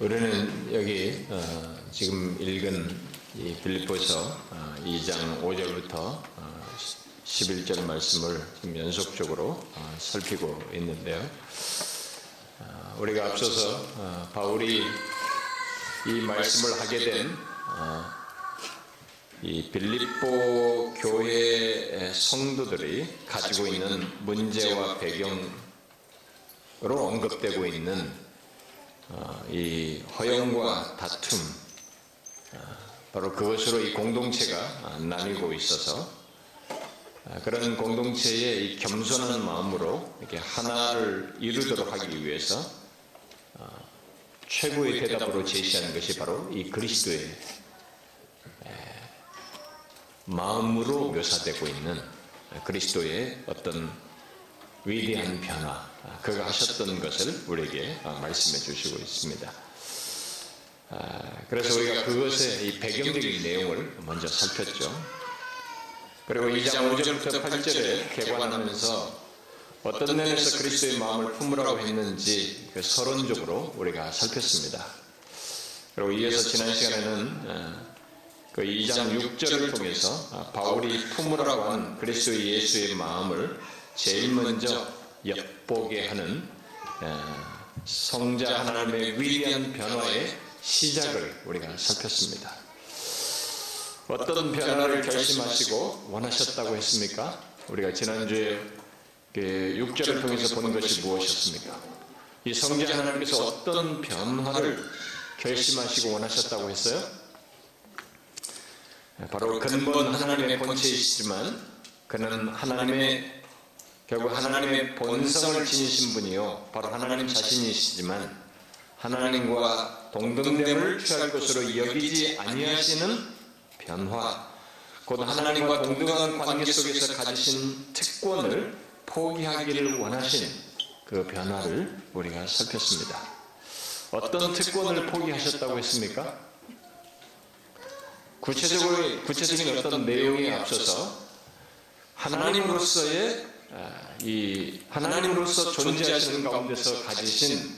우리는 여기 어, 지금 읽은 이 빌립보서 어, 2장 5절부터 어, 11절 말씀을 지금 연속적으로 어, 살피고 있는데요. 어, 우리가 앞서서 어, 바울이 이 말씀을 하게 된 어, 이 빌립보 교회 성도들이 가지고 있는 문제와 배경으로 언급되고 있는 어, 이 허영과 다툼 어, 바로 그것으로 이 공동체가 나뉘고 있어서 어, 그런 공동체의 이 겸손한 마음으로 이렇게 하나를 이루도록 하기 위해서 어, 최고의 대답으로 제시하는 것이 바로 이 그리스도의 마음으로 묘사되고 있는 그리스도의 어떤 위대한 변화, 그가 하셨던 것을 우리에게 말씀해 주시고 있습니다. 그래서 우리가 그것의 이 배경적인 내용을 먼저 살폈죠. 그리고 2장 5절부터 8절에 개관하면서 어떤 면에서 그리스도의 마음을 품으라고 했는지 그 서론적으로 우리가 살폈습니다. 그리고 이어서 지난 시간에는 그 2장 6절을 통해서 바울이 품으라고 한 그리스도 예수의 마음을 제일 먼저 엿보게 하는 성자 하나님의 위대한 변화의 시작을 우리가 살폈습니다. 어떤 변화를 결심하시고 원하셨다고 했습니까? 우리가 지난주에 6절을 통해서 본 것이 무엇이었습니까? 이 성자 하나님께서 어떤 변화를 결심하시고 원하셨다고 했어요? 바로 근본 하나님의 본체이시지만 그는 하나님의 결국 하나님의 본성을 지니신 분이요 바로 하나님 자신이시지만 하나님과 동등됨을 취할 것으로 여기지 아니하시는 변화 곧 하나님과 동등한 관계 속에서 가지신 특권을 포기하기를 원하신 그 변화를 우리가 살폈습니다. 어떤 특권을 포기하셨다고 했습니까? 구체적으로 구체적인 어떤 내용에 앞서서 하나님으로서의 이 하나님으로서 존재하시는 가운데서 가지신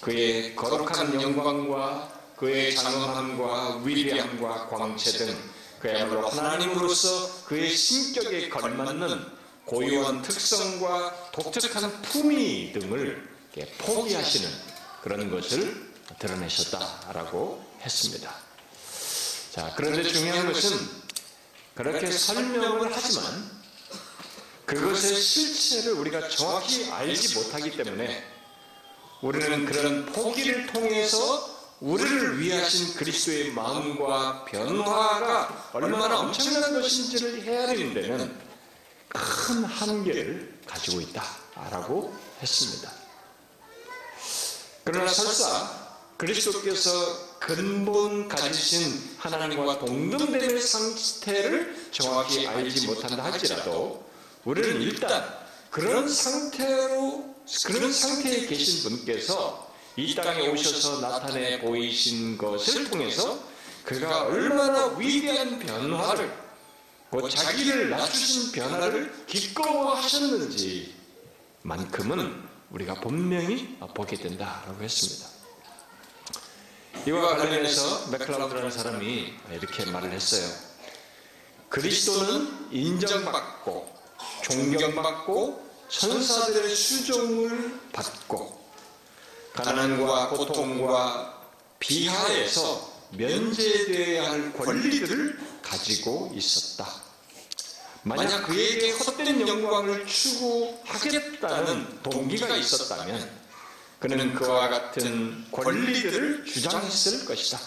그의 거룩한 영광과 그의 장엄함과 위대함과 광채 등 그야말로 하나님으로서 그의 신격에 걸맞는 고유한 특성과 독특한 품위 등을 포기하시는 그런 것을 드러내셨다라고 했습니다. 자, 그런데 중요한 것은 그렇게 설명을 하지만 그것의 실체를 우리가 정확히 알지 못하기 때문에 우리는 그런 포기를 통해서 우리를 위하신 그리스도의 마음과 변화가 얼마나 엄청난 것인지를 헤아리는 데는 큰 한계를 가지고 있다라고 했습니다. 그러나 설사 그리스도께서 근본 가지신 하나님과 동등됨의 상태를 정확히 알지 못한다 할지라도 우리는 일단 그런 상태로 그런 상태에 계신 분께서 이 땅에 오셔서 나타내 보이신 것을 통해서 그가 얼마나 위대한 변화를 곧 자기를 낮추신 변화를 기꺼워하셨는지 만큼은 우리가 분명히 보게 된다라고 했습니다. 이와 관련해서 맥클라우드라는 사람이 이렇게 말을 했어요. 그리스도는 인정받고 존경받고 천사들의 수종을 받고 가난과 고통과 비하에서 면제되어야 할 권리들을 가지고 있었다. 만약 그에게 헛된 영광을 추구하겠다는 동기가 있었다면 그는 그와 같은 권리들을 주장했을 것이다.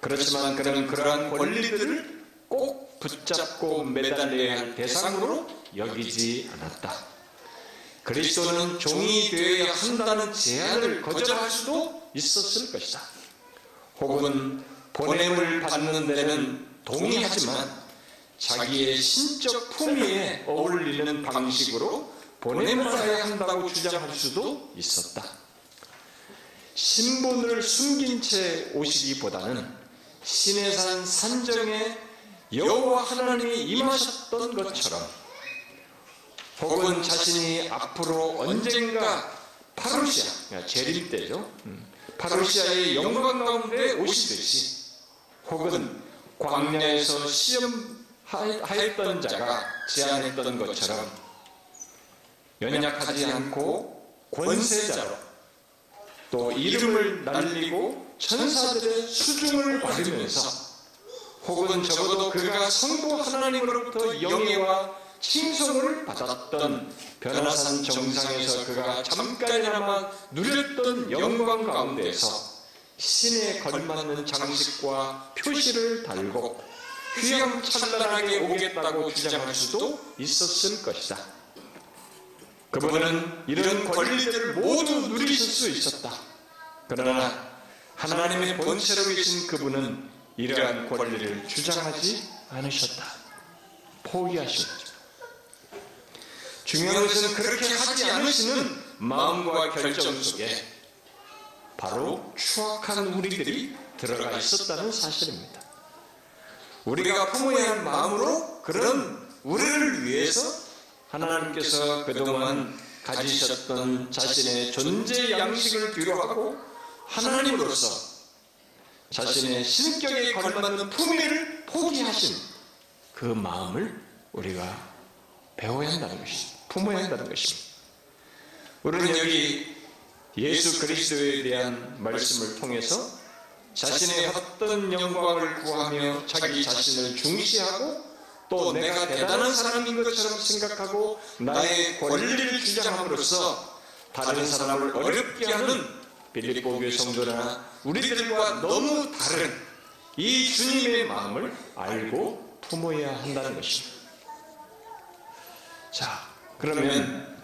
그렇지만 그는 그러한 권리들을 꼭 붙잡고 매달려야 할 대상으로 여기지 않았다. 그리스도는 종이 되어야 한다는 제안을 거절할 수도 있었을 것이다. 혹은 보냄을 받는 데는 동의하지만 자기의 신적 품위에 어울리는 방식으로 보냄을 받아야 한다고 주장할 수도 있었다. 신분을 숨긴 채 오시기보다는 신의 산 산정에 여호와 하나님이 임하셨던 것처럼 혹은 자신이 앞으로 언젠가 파루시아, 그러니까 재림 때죠. 음. 파루시아의 영광 가운데 오시듯이 혹은 광야에서 시험하였던 자가 제안했던 것처럼 연약하지 않고 권세자로 또 이름을 날리고 천사들의 수중을 받으면서 혹은 적어도 그가 성부 하나님으로부터 영예와 칭송을 받았던 변화산 정상에서 그가 잠깐이나마 누렸던 영광 가운데서 신에 걸맞는 장식과 표시를 달고 휘황찬란하게 오겠다고 주장할 수도 있었을 것이다. 그분은 이런 권리들을 모두 누리실 수 있었다. 그러나 하나님의 본체로 계신 그분은 이러한 권리를 주장하지 않으셨다. 포기하셨죠. 중요한 것은 그렇게 하지 않으시는 마음과 결정 속에 바로 추악한 우리들이 들어가 있었다는 사실입니다. 우리가 품어야 할 마음으로 그런 우리를 위해서 하나님께서 그동안 가지셨던 자신의 존재 양식을 뒤로하고 하나님으로서 자신의 신격에 걸맞는 품위를 포기하신 그 마음을 우리가 배워야 한다는 것입니다. 품어야 한다는 것입니다. 우리는 여기 예수 그리스도에 대한 말씀을 통해서 자신의 헛된 영광을 구하며 자기 자신을 중시하고 또 내가 대단한 사람인 것처럼 생각하고 나의 권리를 주장함으로써 다른 사람을 어렵게 하는 빌립보 교회 성도나 우리들과 너무 다른 이 주님의 마음을 알고 품어야 한다는 것입니다. 자, 그러면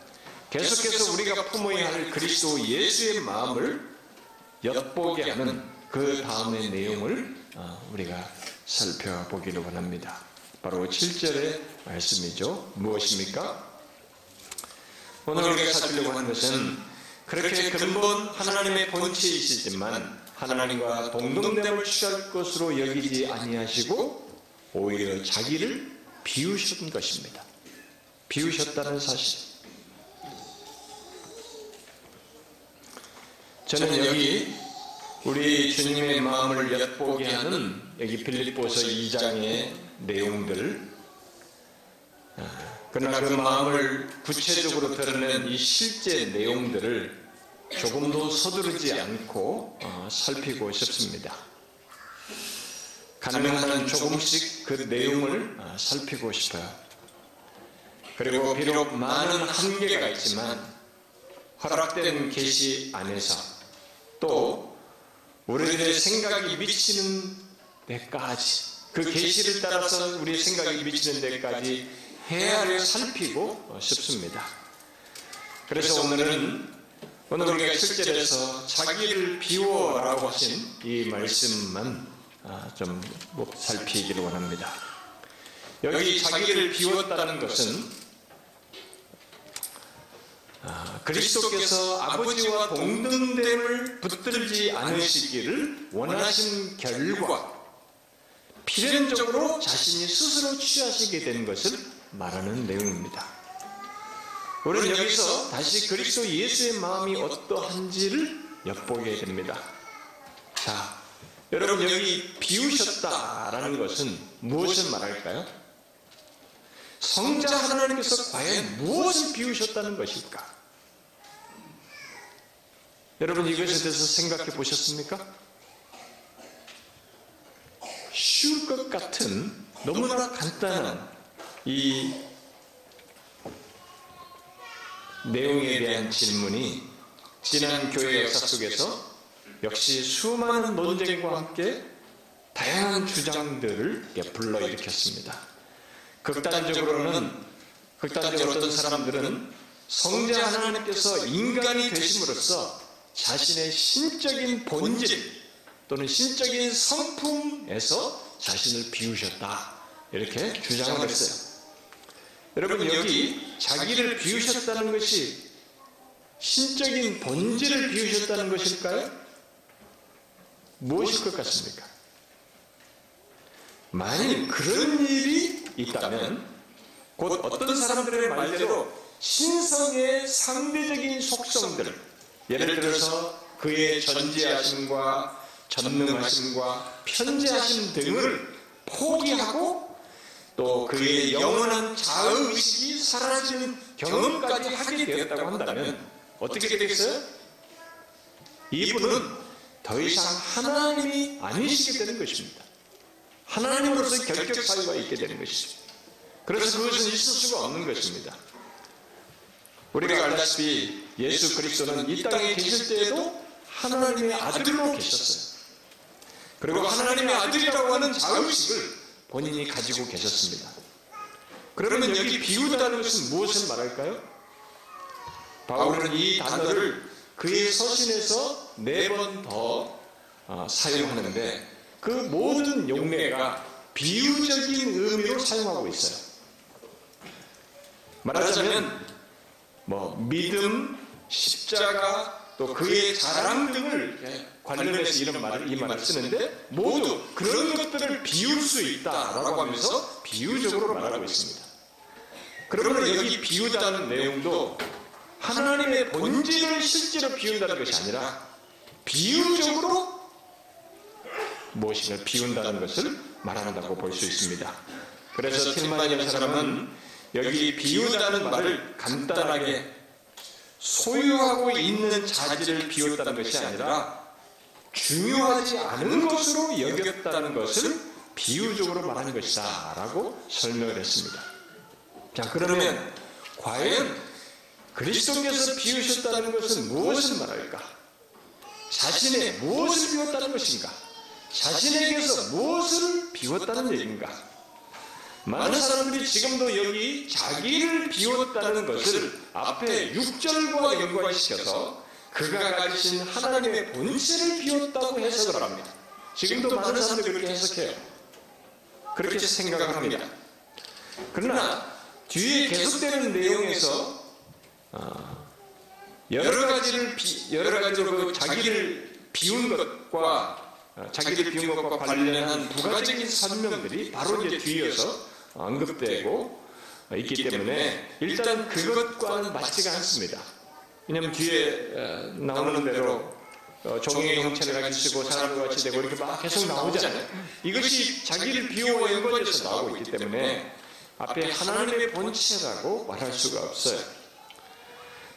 계속해서 우리가 품어야 할 그리스도 예수의 마음을 엿보게 하는 그 다음의 내용을 어, 우리가 살펴보기를 원합니다. 바로 7절의 말씀이죠. 무엇입니까? 오늘 우리가 살피려고 하는 것은 그렇게 근본 하나님의 본체이시지만 하나님과 동등됨을 취할 것으로 여기지 아니하시고 오히려 자기를 비우신 것입니다. 비우셨다는 사실. 저는 여기 우리 주님의 마음을 엿보게 하는 여기 빌립보서 2장의 내용들 아, 그러나 그 마음을 구체적으로 드러낸 이 실제 내용들을 조금도 서두르지 않고 어, 살피고 싶습니다. 가능한 조금씩 그 내용을 어, 살피고 싶어요. 그리고 비록 많은 한계가 있지만 허락된 계시 안에서 또 우리들의 생각이 미치는 데까지 그 계시를 따라서 우리의 생각이 미치는 데까지 헤아려 살피고 싶습니다. 그래서 오늘은 오늘 우리가 7절에서 자기를 비워라고 하신 이 말씀만 아, 좀 살피기를 원합니다. 여기 자기를 비웠다는 것은 아, 그리스도께서 아버지와 동등됨을 붙들지 않으시기를 원하신 결과 필연적으로 자신이 스스로 취하시게 된 것을 말하는 내용입니다. 우리는 여기서 다시 그리스도 예수의 마음이 어떠한지를 엿보게 됩니다. 자, 여러분 여기 비우셨다라는 것은 무엇을 말할까요? 성자 하나님께서 과연 무엇을 비우셨다는 것일까? 여러분 이것에 대해서 생각해 보셨습니까? 쉬울 것 같은 너무나 간단한 이 내용에 대한 질문이 지난 교회 역사 속에서 역시 수많은 논쟁과 함께 다양한 주장들을 불러일으켰습니다. 극단적으로는 극단적으로 어떤 사람들은 성자 하나님께서 인간이 되심으로써 자신의 신적인 본질 또는 신적인 성품에서 자신을 비우셨다 이렇게 주장을 했어요. 여러분 여기 자기를 비우셨다는 것이 신적인 본질을 비우셨다는 것일까요? 무엇일 것 같습니까? 만일 그런 일이 있다면 곧 어떤 사람들의 말대로 신성의 상대적인 속성들 예를 들어서 그의 전지하심과 전능하심과 편지하심 등을 포기하고 또 그의 영원한 자의식이 사라지는 경험까지 하게 되었다고 한다면 어떻게 되겠어요? 이분은 더 이상 하나님이 아니시게 되는 것입니다. 하나님으로서 결격 사유가 있게 되는 것이죠. 그래서 그것은 있을 수가 없는 것입니다. 우리가 알다시피 예수 그리스도는 이 땅에 계실 때에도 하나님의 아들로 계셨어요. 그리고 하나님의 아들이라고 하는 자의식을 본인이 가지고 계셨습니다. 그러면 여기 비우다는 것은 무엇을 말할까요? 바울은 이 단어를 그의 서신에서 네 번더 어, 사용하는데 그 모든 용례가 비유적인 의미로 사용하고 있어요. 말하자면 뭐 믿음, 십자가, 또 그의 자랑 등을 관련해서 이런 말을 이 말을 쓰는데 모두 그런 것들을 비울 수 있다라고 하면서 비유적으로 말하고 있습니다. 그러면 여기 비우다는 내용도 하나님의 본질을 실제로 비운다는 것이 아니라 비유적으로 무엇인가 비운다는 것을 말한다고 볼 수 있습니다. 그래서 틸만이라는 사람은 여기 비우다는 말을 간단하게 소유하고 있는 자질을 비웠다는 것이 아니라 중요하지 않은 것으로 여겼다는 것을 비유적으로 말하는 것이다 라고 설명을 했습니다. 자 그러면 과연 그리스도께서 비우셨다는 것은 무엇을 말할까? 자신의 무엇을 비웠다는 것인가? 자신에게서 무엇을 비웠다는 얘기인가? 많은 사람들이 지금도 여기 자기를 비웠다는 것을 앞에 6절과 연관시켜서 그가 가지신 하나님의 본체를 비웠다고 해석을 합니다. 지금도 많은 사람들이 그렇게 해석해요. 그렇게 생각을 합니다. 그러나 뒤에 계속되는 내용에서 어, 여러 가지를 비, 여러 가지로 그 자기를 비운 것과 어, 자기를 비운 것과 관련한 부가적인 설명들이 바로 이제 뒤에서 언급되고 있기 때문에 일단 그것과는 맞지가 않습니다. 왜냐하면 뒤에 어, 나오는 대로 종의 형체를 가지시고 사람과 같이 되고 이렇게 막 계속 나오잖아요. 이것이 자기를 비워 연관해서 나오고 있기 때문에 앞에 하나님의 본체라고 말할 수가 없어요.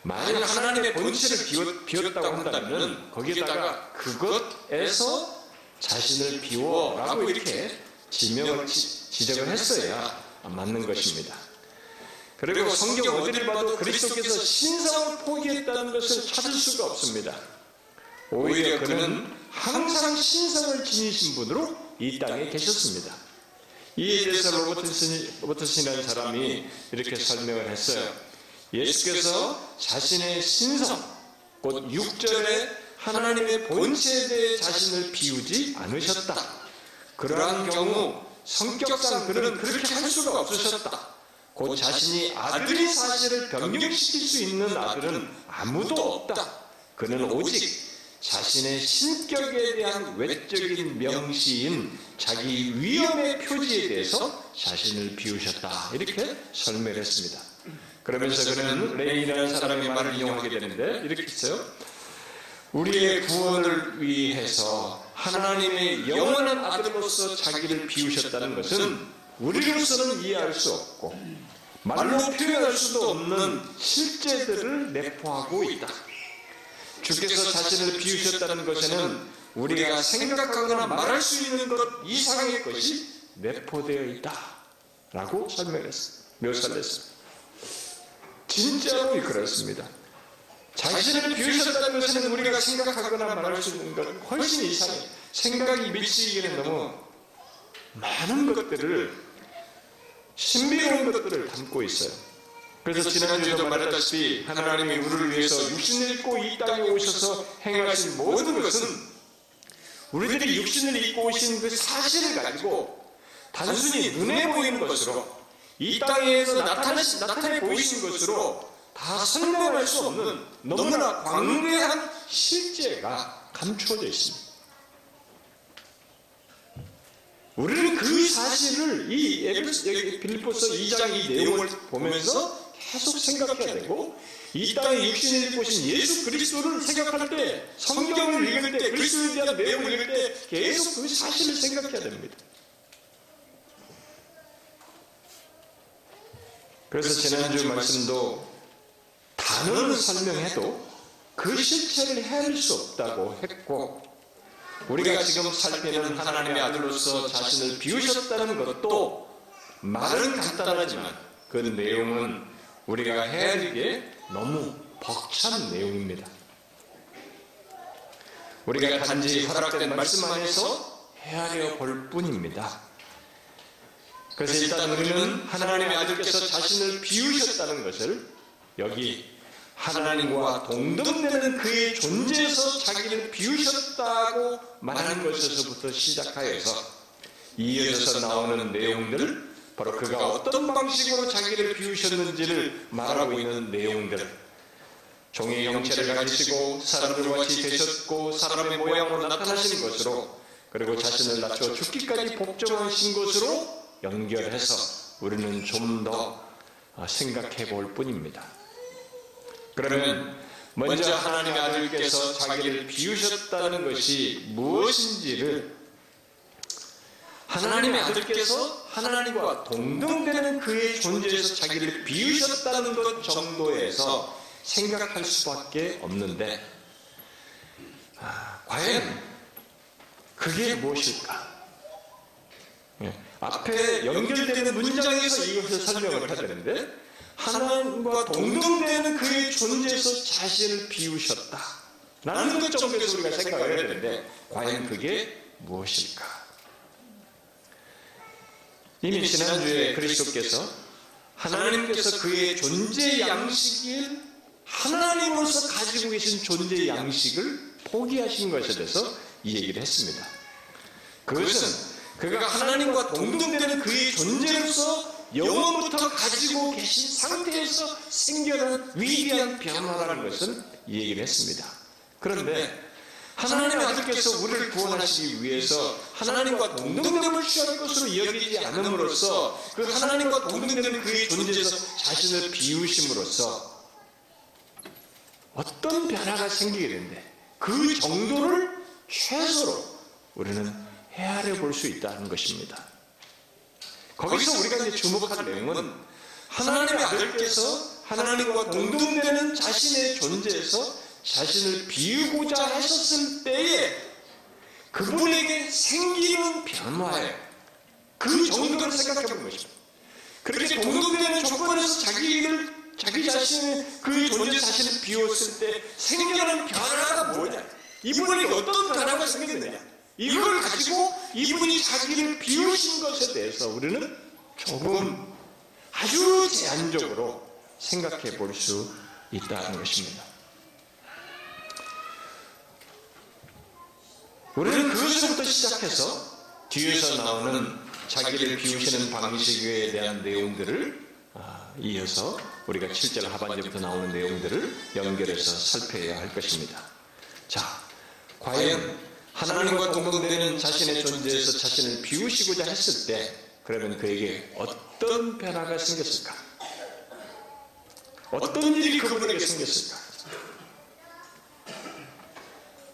만약 하나님의 본체를 비웠 다고 한다면 거기에다가 그것에서 자신을 비워라고 이렇게 지명을 지적을 했어야 맞는 것입니다. 그리고 성경 어디를 봐도 그리스도께서 신성을 포기했다는 것을 찾을 수가 없습니다. 오히려 그는 항상 신성을 지니신 분으로 이 땅에 계셨습니다. 이에 대해서 로버트슨이라는 사람이 이렇게 설명을 했어요. 예수께서 자신의 신성, 곧 6절에 하나님의 본체에 대해 자신을 비우지 않으셨다. 그러한 경우 성격상 그는 그렇게 할 수가 없으셨다. 곧 자신이 아들의 사실을 변경시킬 수 있는 아들은 아무도 없다. 그는 오직 자신의 신격에 대한 외적인 명시인 자기 위엄의 표지에 대해서 자신을 비우셨다. 이렇게 설명했습니다. 그러면서 그는 레인이라는 사람의 말을 이용하게 되는데 이렇게 있어요. 우리의 구원을 위해서 하나님의 영원한 아들로서 자기를 비우셨다는 것은 우리로서는 이해할 수 없고 말로 표현할 수도 없는 실재들을 내포하고 있다. 주께서 자신을 비우셨다는 것에는 우리가 생각하거나 말할 수 있는 것 이상의 것이 내포되어 있다. 라고 설명했습니다. 진짜로 그렇습니다. 자신을 비우셨다는 것은 우리가 생각하거나 말할 수 있는 것 훨씬 이상해. 생각이 미치기에는 너무 많은 것들을 신비로운 것들을 담고 있어요. 그래서 지난주에도 말했다시피 하나님이 우리를 위해서 육신을 입고 이 땅에 오셔서 행하신 모든 것은 우리들이 육신을 입고 오신 그 사실을 가지고 단순히 눈에 보이는 것으로 이 땅에서 나타내, 나타내 보이신 것으로 다 설명할 수 없는 너무나 광대한 실제가 감추어져 있습니다. 우리는 그 사실을 이 빌립보서 2장 이 내용을 보면서 계속 생각해야 되고 이 땅에 육신을 오신 예수 그리스도를 생각할 때 성경을 읽을 때 그리스도에 대한 내용을 읽을 때 계속 그 사실을 생각해야 됩니다. 그래서 지난주 말씀도 단어를 설명해도 그 실체를 헤아릴 수 없다고 했고 우리가 지금 살피는 하나님의 아들로서 자신을 비우셨다는 것도 말은 간단하지만 그 내용은 우리가 헤아리기에 너무 벅찬 내용입니다. 우리가 단지 허락된 말씀 안에서 헤아려 볼 뿐입니다. 그래서 일단 우리는 하나님의 아들께서 자신을 비우셨다는 것을 여기 하나님과 동등되는 그의 존재에서 자기를 비우셨다고 말하는 것에서부터 시작하여서 이어져서 나오는 내용들 바로 그가 어떤 방식으로 자기를 비우셨는지를 말하고 있는 내용들 종의 형체를 가지시고 사람들과 같이 되셨고 사람의 모양으로 나타나신 것으로 그리고 자신을 낮춰 죽기까지 복종하신 것으로 연결해서 우리는 좀 더 생각해 볼 뿐입니다. 그러면 먼저 하나님의 아들께서 자기를 비우셨다는 것이 무엇인지를 하나님의 아들께서 하나님과 동등되는 그의 존재에서 자기를 비우셨다는 것 정도에서 생각할 수밖에 없는데 아, 과연 그게 무엇일까? 예, 앞에 연결되는 문장에서 이것을 설명을 되는데 하나님과 동등되는 그의 존재에서 자신을 비우셨다. 라는 것 정도에서 우리가 생각을 해야 되는데 과연 그게 무엇일까? 이미 지난주에 그리스도께서 하나님께서 그의 존재 양식을 하나님으로서 가지고 계신 존재 양식을 포기하신 것에 대해서 이 얘기를 했습니다. 그것은 그가 하나님과 동등되는 그의 존재로서 영원부터 가지고 계신 상태에서 생겨난 위대한 변화라는 이 얘기를 했습니다. 그런데 하나님의 아들께서 우리를 구원하시기 위해서 하나님과 동등됨을 취할 것으로 여기지 않음으로써 그 하나님과 동등되는 그의 존재에서 자신을 비우심으로써 어떤 변화가 생기게 되는데 그 정도를 최소로 우리는 헤아려 볼 수 있다는 것입니다. 거기서 우리가 이제 주목할 내용은 하나님의 아들께서 하나님과 동등되는 자신의 존재에서 자신을 비우고자 하셨을 때에 그분에게 생기는 변화예요. 그 정도를 생각해 보는 것입니다. 그렇게 동등되는 조건에서 자기를 자기 자신의 그 존재 자신을 비웠을 때 생겨나는 변화가 뭐냐? 이분에게 어떤 변화가 생겼느냐? 이걸 가지고 이분이 자기를 비우신 것에 대해서 우리는 조금 아주 제한적으로 생각해 볼 수 있다는 것입니다. 우리는 그것부터 시작해서 뒤에서 나오는 자기를 비우시는 방식에 대한 내용들을 아, 이어서 우리가 7절 하반절부터 나오는 내용들을 연결해서 살펴야 할 것입니다. 자, 과연 하나님과 동등되는 자신의 존재에서 자신을 비우시고자 했을 때 그러면 그에게 어떤 변화가 생겼을까? 어떤 일이 그분에게 생겼을까?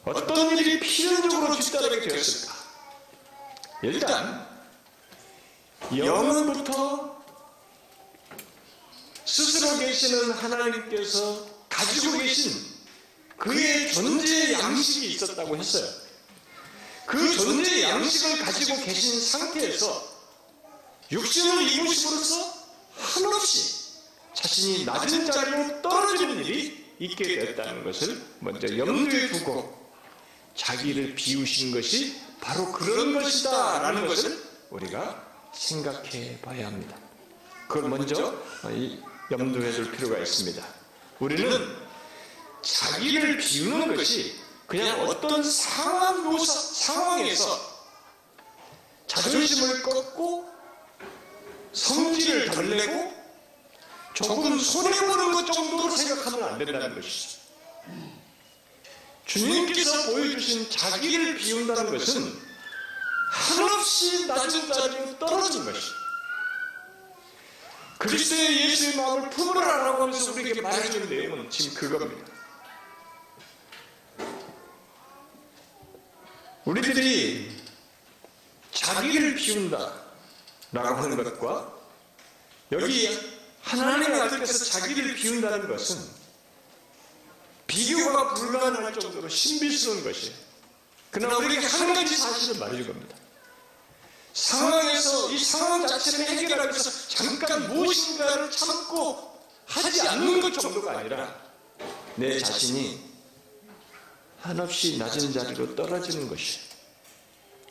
어떤 일이 필연적으로 뒤따르게 되었을까? 일단 영원부터 스스로 계시는 하나님께서 가지고 계신 그의 존재 양식이 있었다고 했어요. 그 존재 양식을 가지고 계신 상태에서 육신을 입으심으로써 한없이 자신이 낮은 자리로 떨어지는 일이 있게 되었다는 것을 먼저 염두에 두고 자기를 비우신 것이 바로 그런 것이다 라는 것을 우리가 생각해 봐야 합니다. 그걸 먼저 염두에 둘 필요가 있습니다. 우리는 자기를 비우는 것이 그냥 어떤 상황 묘사, 상황에서 자존심을 꺾고 성질을 덜 내고 조금 손해보는 것 정도로 생각하면 안 된다는 것이죠. 주님께서 보여주신 자기를 비운다는 것은 한없이 낮은 자리로 떨어진 것이 그리스도의 예수의 마음을 품으라라고 하면서 우리에게 말해주는 내용은 지금 그겁니다. 우리들이 자기를 비운다 라고 하는 것과 여기 하나님의 아들께서 자기를 비운다는 것은 비교가 불가능할 정도로 신비스러운 것이에요. 그러나 우리에게 한 가지 사실을 말해줄 겁니다. 상황에서 이 상황 자체를 해결하기 위해서 잠깐 무엇인가를 참고 하지 않는 것 정도가 아니라 내 자신이 한없이 낮은 자리로 떨어지는 것이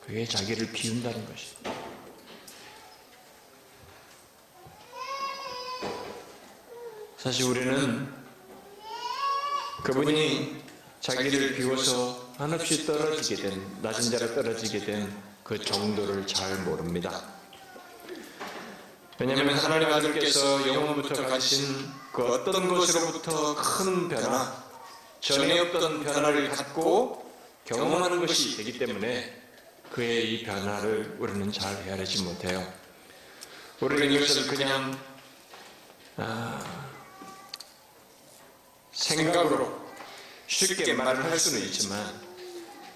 그게 자기를 비운다는 것이다. 사실 우리는 그분이 자기를 비워서 한없이 떨어지게 된, 낮은 자로 떨어지게 된 그 정도를 잘 모릅니다. 왜냐하면 하나님 아들께서 영원부터 가신 그 어떤 것으로부터 큰 변화, 전에 없던 변화를 갖고 경험하는 것이 되기 때문에 그의 이 변화를 우리는 잘 헤아리지 못해요. 우리는 이것을 그냥 아, 생각으로 쉽게 말을 할 수는 있지만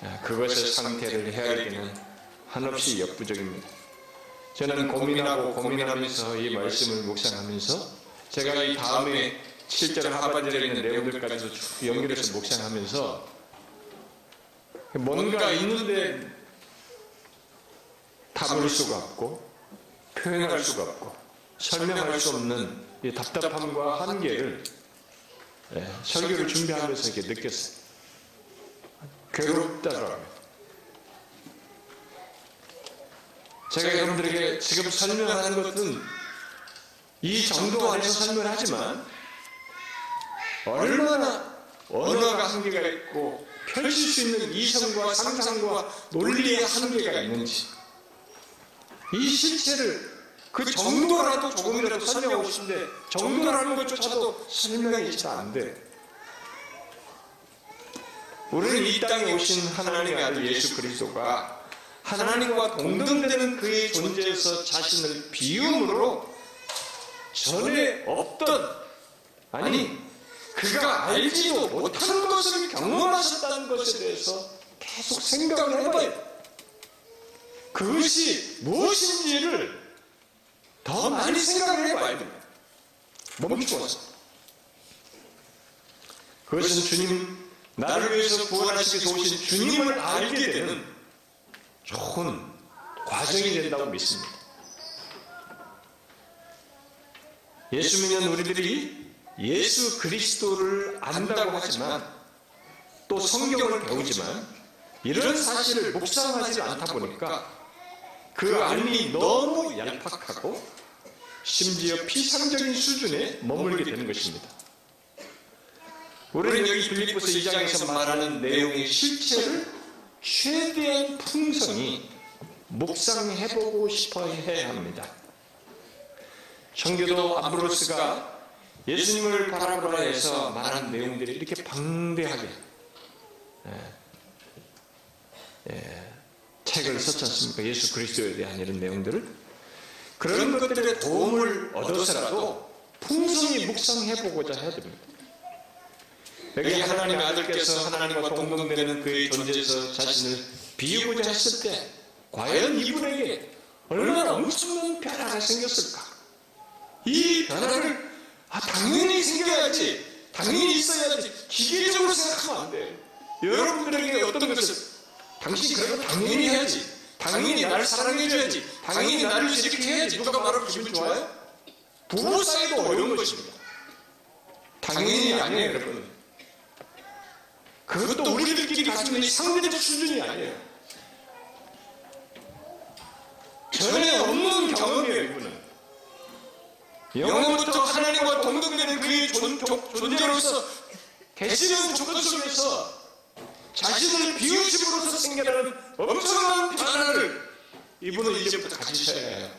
아, 그것의 상태를 헤아리기는 한없이 역부족입니다. 저는 고민하고 고민하면서 이 말씀을 묵상하면서 제가 이 다음에 7절 하반절에 있는 내용들까지도 쭉 연결해서 묵상하면서 뭔가 있는데 담을 수가 없고 표현할 수가 없고 설명할 수 없는 이 답답함과 한계를 예, 설교를 준비하면서 이렇게 느꼈어요. 괴롭다라고요. 제가 여러분들에게 지금 설명하는 것은 이 정도 안에서 설명을 하지만 얼마나 언어가 한계가 있고 펼칠 수 있는 이성과 상상과 논리의 한계가 있는지 이 실체를 그 정도라도 조금이라도 설명하고 싶은데 정도라는 것조차도 설명이 잘 안 돼. 우리는 이 땅에 오신 하나님의 아들 예수 그리스도가 하나님과 동등되는 그의 존재에서 자신을 비움으로 전에 없던 아니 그가 알지도 못한 것을 경험하셨다는 것에 대해서 계속 생각을 해봐요. 그것이 무엇인지를 더 많이 생각을 해봐야 됩니다. 멈추어서. 그것은 주님, 나를 위해서 위해서 오신 주님을 알게 되는 좋은 과정이 된다고 믿습니다. 예수 믿는 우리들이 예수 그리스도를 안다고 하지만 또 성경을 배우지만 이런 사실을 묵상하지 않다 보니까 그 알미 너무 얄팍하고 심지어 피상적인 수준에 머물게 되는 것입니다. 우리는 여기 빌립보서 2장에서 말하는 내용의 실체를 최대한 풍성히 묵상해보고 싶어 해야 합니다. 청교도 아브로스가 예수님을 바라보라 해서 말한 내용들이 이렇게 방대하게 예, 예, 책을 썼지 않습니까? 예수 그리스도에 대한 이런 내용들을 그런 것들의 도움을 얻어서라도 풍성히 묵상해보고자 해야 됩니다. 여기 하나님의 아들께서 하나님과 동등되는 그의 존재에서 자신을 비우고자 했을 때 과연 이분에게 얼마나 엄청난 변화가 생겼을까? 이 변화를 아 당연히 생겨야지 당연히 있어야지 기계적으로 생각하면 안 돼. 여러분들에게 어떤 것을 당신이 그런 거 당연히 해야지 당연히 나를 사랑해줘야지 당연히 나를 이렇게 해야지 누가 말하면 기분 좋아요? 부부 사이도 어려운 것입니다. 당연히 아니에요 여러분. 그것도 우리들끼리 가지고 있는 상대적 수준이 아니에요. 전혀 없는 경험이에요, 이분은. 영원부터 하나님과 동등되는 그의 존, 존 재로서 계시는 조건 속에서 자신을 비우심으로써 생겨나는 엄청난 변화를 이분은 이제부터 가지셔야 해요.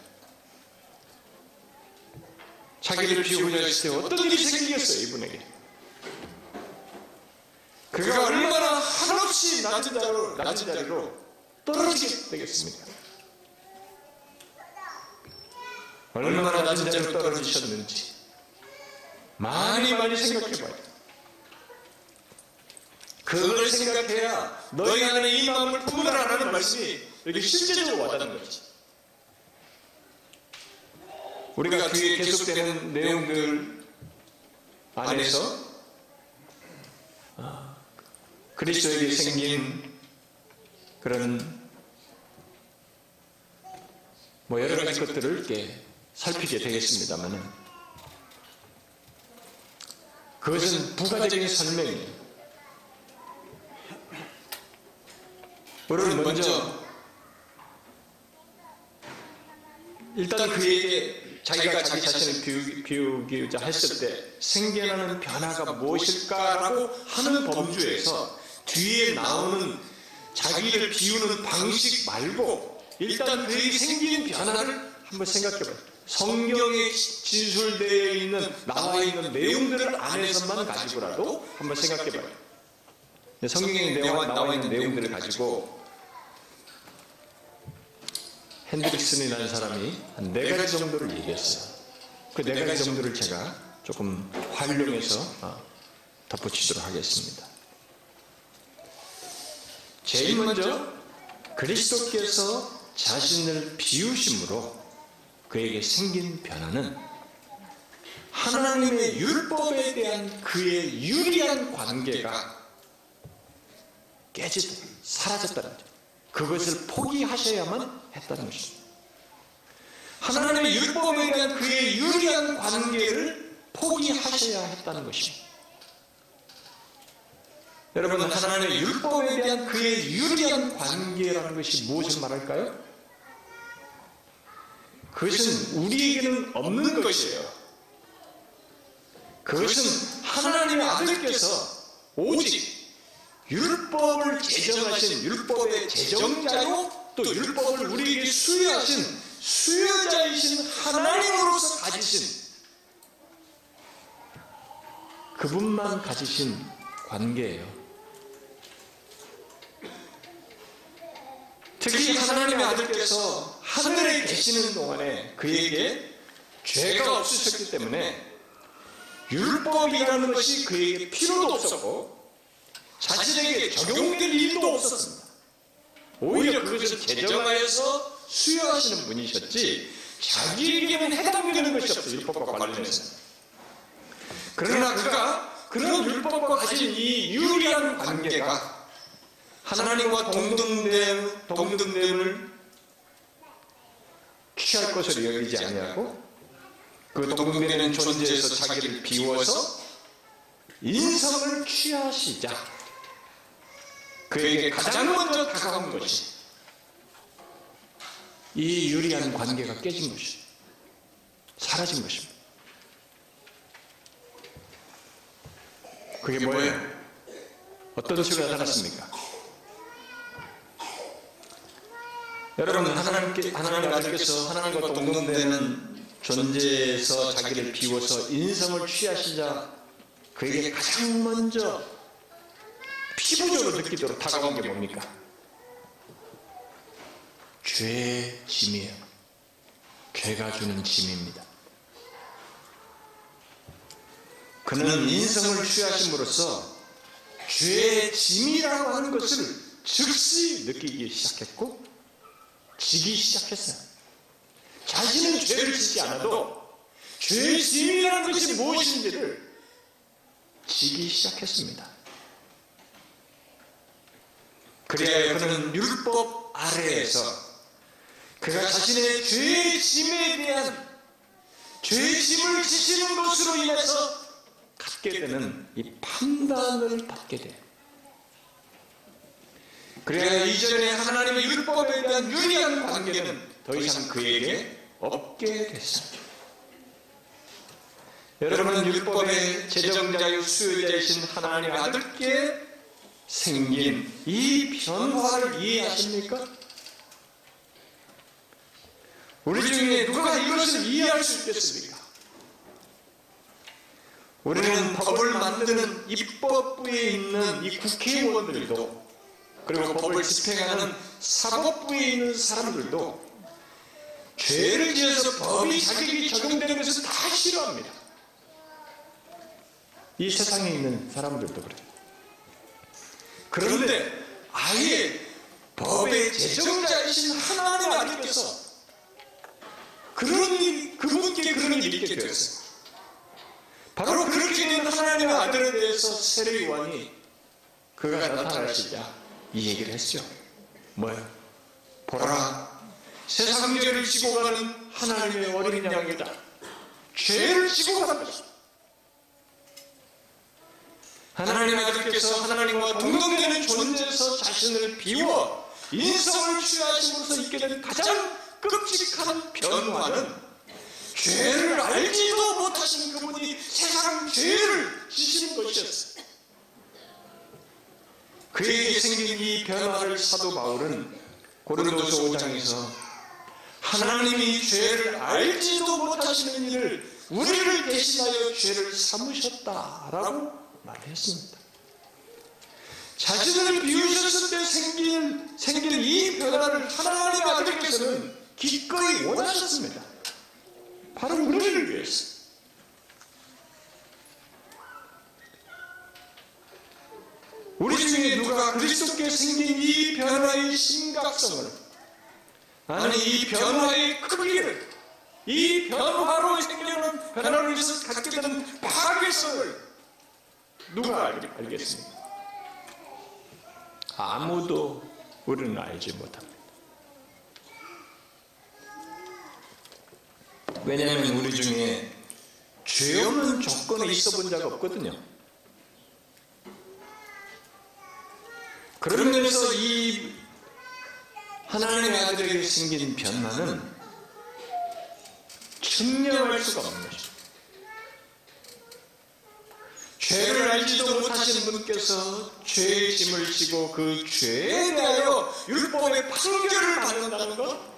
자기를 비우고자 했을 때 어떤 일이 생기겠어요, 이분에게. 그가 얼마나 한없이 낮은 자리로, 낮은 자리로 떨어지게 되겠습니까? 얼마나 낮은 자로 떨어지셨는지 많이 많이 생각해 봐요. 그걸 생각해야 너희 안에 이 마음을 품으라라는 말씀이 여기 실제적으로 와닿는 거지. 우리가 뒤에 계속되는 내용들 안에서 아, 그리스도에게 생긴 그런 뭐 여러 가지 것들을 이렇게 살피게 되겠습니다만은 그것은 부가적인 설명이에요. 우리는 먼저 일단 그에게 자기가 자기 자신을 비우기, 비우기자 했을 때 생겨나는 변화가 무엇일까라고 하는 범주에서 뒤에 나오는 자기를 비우는 방식 말고 일단 그에게 생긴 변화를 한번 생각해 봐요. 성경에 진술되어 있는 나와 있는 내용들을 안에서만 가지고라도 한번 생각해 봐요. 성경에 나와 있는 내용들을 가지고 핸드릭슨이라는 사람이 한 네 가지 정도를 얘기했어요. 그 네 가지 정도를 제가 조금 활용해서 덧붙이도록 하겠습니다. 제일 먼저 그리스도께서 자신을 비우심으로 그에게 생긴 변화는 하나님의 율법에 대한 그의 유리한 관계가 깨지다, 사라졌다는 거죠. 그것을 포기하셔야만 했다는 것입니다. 하나님의 율법에 대한 그의 유리한 관계를 포기하셔야 했다는 것입니다. 여러분, 하나님의 율법에 대한 그의 유리한 관계라는 것이 무엇을 말할까요? 그것은 우리에게는 없는 것이에요. 그것은 하나님의 아들께서 오직 율법을 제정하신 율법의 제정자요 또 율법을 우리에게 수여하신 수여자이신 하나님으로서 가지신 그분만 가지신 관계예요. 특히 하나님의 아들께서 하늘에 계시는 동안에 그에게 죄가 없으셨기 때문에 율법이라는 것이 그에게 필요도 없었고 자신에게 적용될 일도 없었습니다. 오히려 그것을 제정하여서 수여하시는 분이셨지 자기에게는 해당되는 것이 없어요. 율법과 관련해서. 그러나 그가 그런 율법과 가진 이 유리한 관계가 하나님과 동등됨, 동등됨을 취할 것으로 여기지 아니하고 그 동등되는 존재에서 자기를 비워서 인성을 취하시자 그에게 가장 먼저 다가온 것이 이 유리한 관계가 깨진 것이 사라진 것입니다. 그게 뭐예요? 어떤 식으로 나타났습니까? 여러분 하나님께 하나님 아들께서 하나님과 동등되는 존재에서 자기를 비워서 인성을 취하시자 그에게 가장 먼저 피부적으로 느끼도록 다가온 게 뭡니까? 죄의 짐이에요. 죄가 주는 짐입니다. 그는 인성을 취하심으로써 죄의 짐이라고 하는 것을 즉시 느끼기 시작했고 지기 시작했어요. 자신은 죄를 짓지 않아도 죄의 짐이라는 것이 무엇인지를 지기 시작했습니다. 그래야 그는 율법 아래에서 그가 자신의 죄의 짐에 대한 죄의 짐을 지시는 것으로 인해서 갖게 되는 이 판단을 받게 돼요. 그래야 이전에 하나님의 율법에 대한 유리한 관계는 더 이상 그에게 없게 됐습니다. 여러분은 율법의 제정자유 수요자이신 하나님의 아들께 생긴 이 변화를 이해하십니까? 우리 중에 누가 이것을 이해할 수 있겠습니까? 우리는 법을 만드는 입법부에 있는 이 국회의원들도 그리고 법을 집행하는 사법부에 있는 사람들도 죄를 지어서 법이 자격이 적용되는 것을 다 싫어합니다. 이 세상에 있는 사람들도 그래요. 그런데 아예 법의 제정자이신 하나님 아들께서 그런 일, 그분께 그런 일이 있게 되었어요. 바로 그렇게 된 하나님의 아들에 대해서 세례 요한이 그가 나타나시자 이 얘기를 했죠. 뭐요? 보라, 세상 죄를 지고 가는 하나님의 어린 양이다. 죄를 지고 가는 것이다. 하나님의 아들께서 하나님과 동등되는 존재에서 자신을 비워 인성을 취하심으로써 있게 된 가장 끔찍한 변화는 죄를 알지도 못하신 그분이 세상 죄를 지시는 것이었어요. 그에게 생긴 이 변화를 사도 바울은 고린도서 5장에서 하나님이 죄를 알지도 못하시는 일을 우리를 대신하여 죄를 삼으셨다라고 말했습니다. 자신을 비우셨을 때 생긴, 생긴 이 변화를 하나님의 아들께서는 기꺼이 원하셨습니다. 바로 우리를 위해서. 우리 중에 누가 그리스도께 생긴 이 변화의 심각성을 아니 이 변화의 크기를 이 변화로 생기는 변화로 인해서 갖게 되는 파괴성을 누가 알, 알겠습니까? 아무도 우리는 알지 못합니다. 왜냐하면 우리 중에 죄 없는 조건에 있어 본 자가 없거든요. 그런 면에서 이 하나님의 아들에게 생긴 변화는 측량할 수가 없는 것입니다. 죄를 알지도 못하신 분께서 죄의 짐을 지고 그 죄에 대하여 율법의 판결을 받는다는 것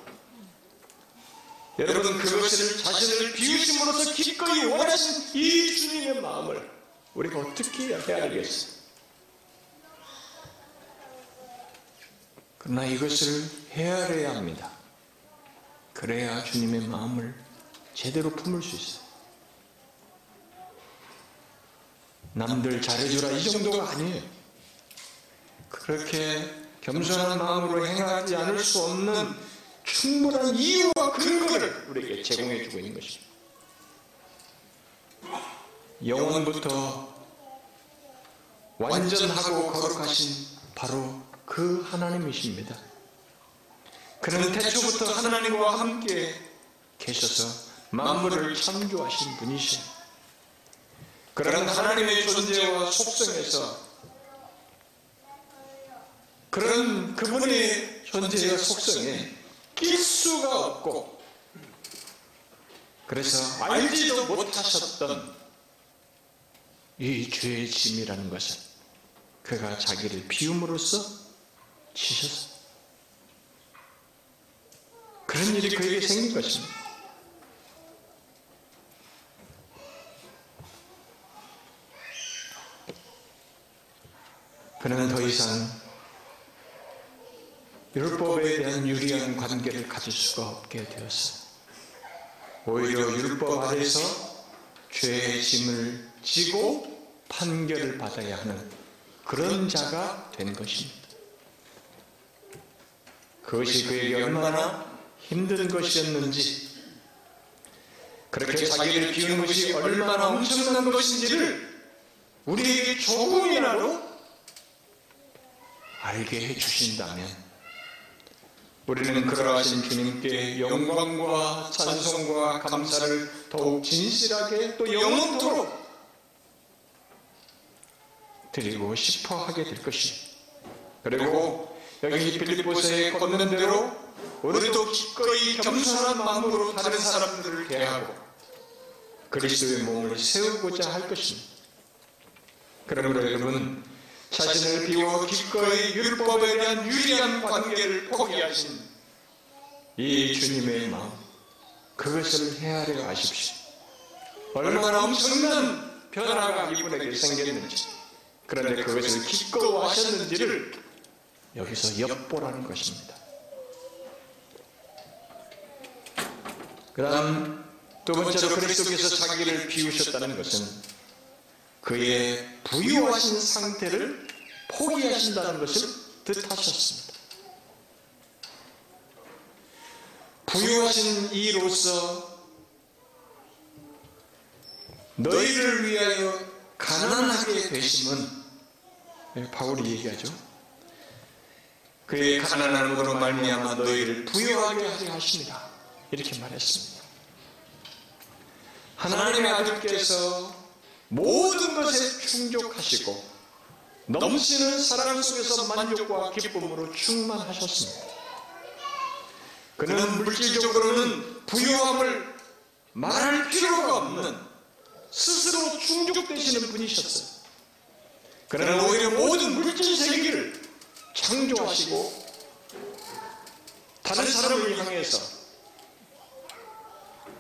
여러분 그것을 자신을 비우심으로써 기꺼이 원하신 이 주님의 마음을 우리가 어떻게 헤아리겠어요? 그러나 이것을 헤아려야 합니다. 그래야 주님의 마음을 제대로 품을 수 있어요. 남들 잘해주라 이 정도가 아니에요. 그렇게 겸손한 마음으로 행하지 않을 수 없는 충분한 이유와 근거를 우리에게 제공해 주고 있는 것입니다. 영원부터 완전하고 거룩하신 바로 그 하나님이십니다. 그는 태초부터 하나님과 함께 계셔서 만물을 창조하신 분이시오. 그런 하나님의 존재와 속성에서 그런 그분의 존재와 속성에 낄 수가 없고 그래서 알지도 못하셨던 이 죄의 짐이라는 것을 그가 자기를 비움으로써 지셨어. 그런 일이 그에게 생긴 것입니다. 그는 더 이상 율법에 대한 유리한 관계를 가질 수가 없게 되었어. 오히려 율법 아래서 죄의 짐을 지고 판결을 받아야 하는 그런 자가 된 것입니다. 그것이 그에게 얼마나 힘든 것이었는지, 그렇게 자기를 비우는 것이 얼마나 엄청난 것인지를 우리에게 조금이라도 알게 해주신다면, 우리는 그러하신 주님께 영광과 찬송과 감사를 더욱 진실하게 또 영원토록 드리고 싶어 하게 될 것입니다. 그리고 여기 빌립보서에 걷는 대로 우리도 기꺼이 겸손한 마음으로 다른 사람들을 대하고 그리스도의 몸을 세우고자 할 것입니다. 그러므로 여러분 자신을 비워 기꺼이 율법에 대한 유리한 관계를 포기하신 이 주님의 마음 그것을 헤아려 하십시오. 얼마나 엄청난 변화가 이분에게 생겼는지 그런데 그것을 기꺼워하셨는지를 여기서 엿보라는 것입니다. 그 다음 두 번째로 그리스도께서 자기를 비우셨다는 것은 그의 부유하신 상태를 포기하신다는 것을 뜻하셨습니다. 부유하신 이로서 너희를 위하여 가난하게 되심은 네, 바울이 얘기하죠. 그의 가난함으로 말미암아 너희를 부유하게 하려 하십니다. 이렇게 말했습니다. 하나님의 아들께서 모든 것에 충족하시고 넘치는 사랑 속에서 만족과 기쁨으로 충만하셨습니다. 그는 물질적으로는 부유함을 말할 필요가 없는 스스로 충족되시는 분이셨어요. 그러나 오히려 모든 물질 세계를 창조하시고 다른 사람을 향해서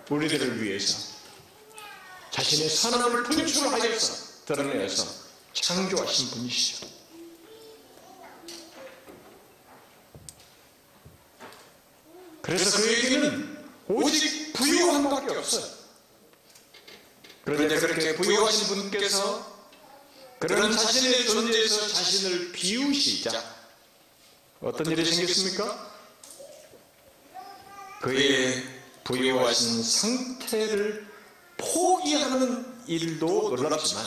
우리들을 위해서 자신의 선함을 분출하여서 드러내서 창조하신 분이시죠. 그래서 그에게는 오직 부유함밖에 없어요. 그런데 그렇게 부유하신 분께서 그런 자신의 존재에서 자신을 비우시자 어떤 일이 생겼습니까? 그의 부유하신 상태를 포기하는 일도 놀랍지만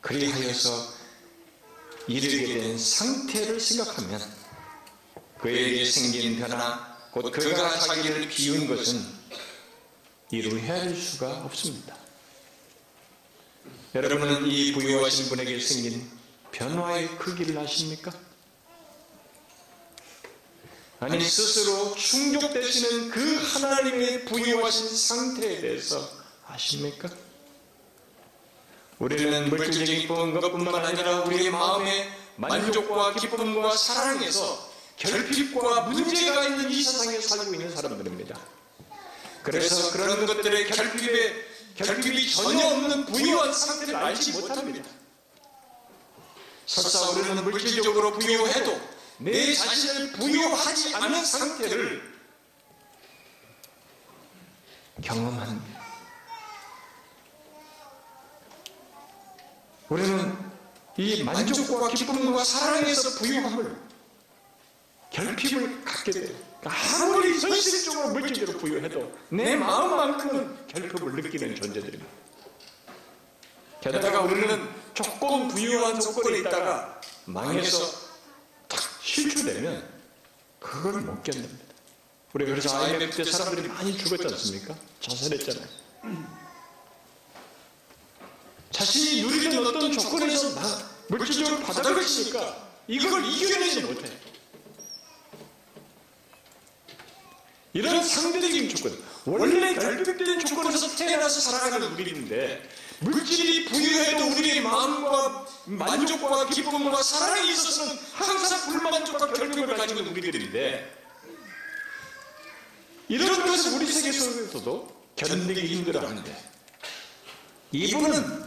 그리하여서 이르게 된 상태를 생각하면 그에게 생긴 변화 곧 그가 자기를 비운 것은 이루 헤아릴 수가 없습니다. 여러분은 이 부유하신 분에게 생긴 변화의 크기를 아십니까? 아니 스스로 충족되시는 그 하나님의 부유하신 상태에 대해서 아십니까? 우리는 물질적인 것뿐만 아니라 우리의 마음의 만족과 기쁨과 사랑에서 결핍과 문제가 있는 이 세상에 살고 있는 사람들입니다. 그래서 그런 것들의 결핍에 결핍이 전혀 없는 부유한 상태를 알지 못합니다. 설사 우리는 물질적으로 부유해도 내 자신을 부유하지 않은 상태를 경험합니다. 우리는 이 만족과 기쁨과 사랑에서 부유함을 결핍을 갖게 돼요. 아무리 현실적으로 물질적으로 부유해도 내 마음만큼은 결핍을 느끼는 존재들입니다. 게다가 우리는 조금 부유한 조건에 있다가 망해서 탁 실추되면 그걸 못 견딥니다. 우리 그래서 IMF 때 사람들이 많이 죽었지 않습니까? 자살했잖아요. 자신이 누리던 어떤 조건에서 나 물질적으로 치니까 이걸 이겨내지 못해. 이런 상대적인 조건, 원래 결핍된 조건에서 태어나서 살아가는 우리인데 물질이 부유해도 우리의 마음과 만족과 기쁨과 사랑이 있어서는 항상 불만족과 결핍을 가지고 있는 우리들인데 이런 것을 우리 세계 속에서도 견디기 힘들어하는데 이분은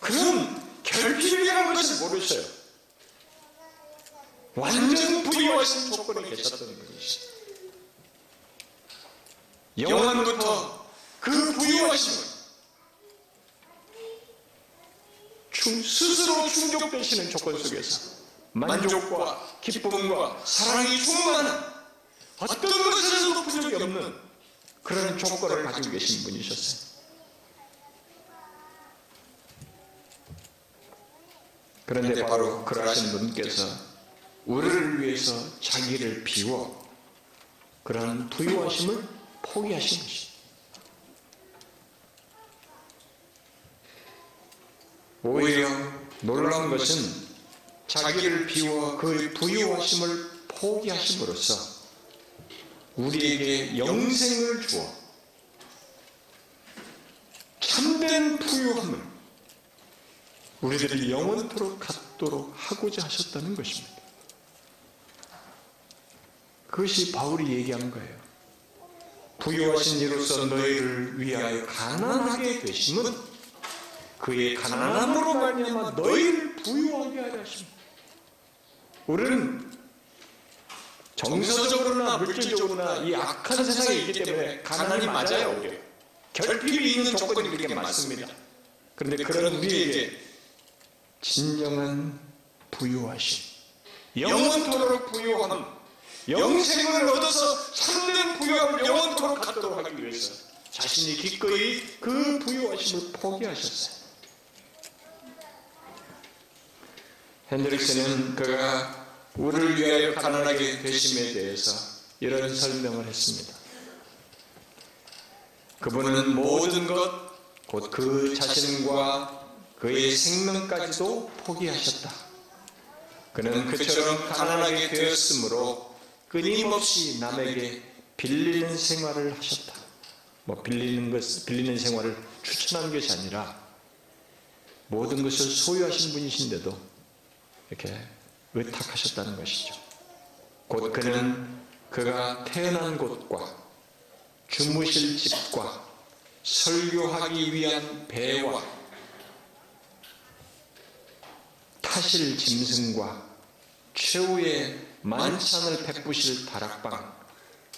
그런 결핍이라는 것을 모르셔요. 완전 부유하신 조건에 계셨던 분이시죠. 영원부터 그 부유하심을 스스로 충족되시는 조건 속에서 만족과 기쁨과 사랑이 충만한 어떤 것에서도 부족이 없는 그런 조건을 가지고 계신 분이셨어요. 그런데 바로 그러하신 분께서 우리를 위해서 자기를 비워 그러한 부유하심을 포기하신 것이죠. 오히려 놀라운 것은 자기를 비워 그 부유하심을 포기하심으로써 우리에게 영생을 주어 참된 부유함을 우리들이 영원토록 갖도록 하고자 하셨다는 것입니다. 그것이 바울이 얘기한 거예요. 부유하신 이로서 너희를 위하여 가난하게 되심은 그의 가난함으로 말미암아 너희를 부유하게 하려 하십니다. 우리는 정서적으로나 물질적으로나 이 악한 세상에 있기 때문에 가난이 맞아요. 우리. 결핍이 있는 조건이 그렇게 많습니다. 그런데 그런 우리에게 진정한 부유하심, 영원토록 부유함, 영생을 얻어서 참된 부유함을 영원토록 갖도록 하기 위해서 자신이 기꺼이 그 부유하심을 포기하셨어요. 핸드릭스는 그가 우리를 위하여 가난하게 되심에 대해서 이런 설명을 했습니다. 그분은 모든 것, 곧 그 자신과 그의 생명까지도 포기하셨다. 그는 그처럼 가난하게 되었으므로 끊임없이 남에게 빌리는 생활을 하셨다. 뭐 빌리는 것, 빌리는 생활을 추천한 것이 아니라 모든 것을 소유하신 분이신데도 이렇게 의탁하셨다는 것이죠. 곧 그는 그가 태어난 곳과 주무실 집과 설교하기 위한 배와 타실 짐승과 최후의 만찬을 베푸실 다락방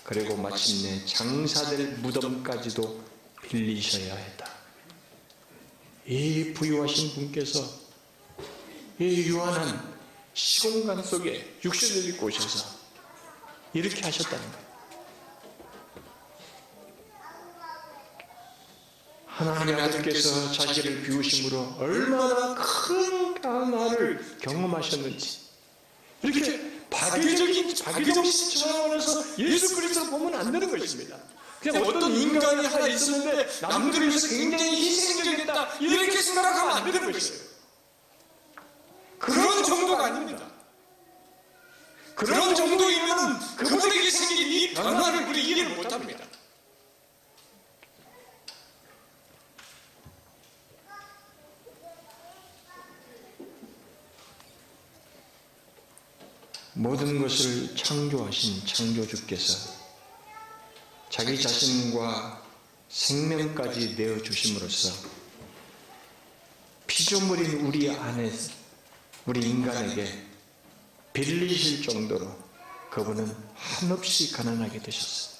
그리고 마침내 장사될 무덤까지도 빌리셔야 했다. 이 부유하신 분께서 이 유한한 시공간 속에 육신을 입고 오셔서 이렇게 하셨다는 거예요. 하나님의 아들께서 자기를 비우심으로 얼마나 큰 강화를 경험하셨는지 이렇게 박애적인 박애정신 차원에서 예수 그리스도를 보면 안 되는 것입니다. 그냥 어떤 인간이 하나 있었는데 남들을 위해서 굉장히 희생적이었다 이렇게 생각하면 안 되는 것이에요. 그런 정도가 아닙니다. 그런 정도이면 그분에게 생긴 이 변화를 우리 이해를 못합니다. 모든 것을 창조하신 창조주께서 자기 자신과 생명까지 내어 주심으로써 피조물인 우리 안에 우리 인간에게 빌리실 정도로 그분은 한없이 가난하게 되셨어요.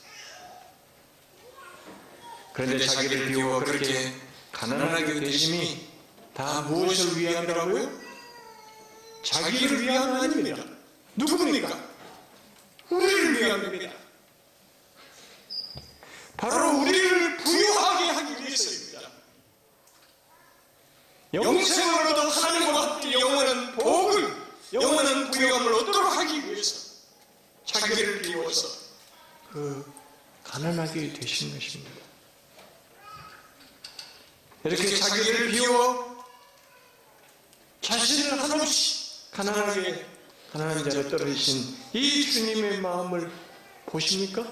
그런데 자기를 비워 그렇게 가난하게 되심이 다 무엇을 위함이라고요? 자기를 위함 아닙니다. 누굽니까? 우리를 위함입니다. 바로 우리를 부유하게 하기 위해서입니다. 얻어 하나님과 함께 영원한 복을, 영원한 부유함을 얻도록 하기 위해서 자기를 비워서 그 가난하게 되신 것입니다. 이렇게 자기를 비워 자신을 한없이 가난하게 가난한 자를 떨어지신 이 주님의 마음을 보십니까?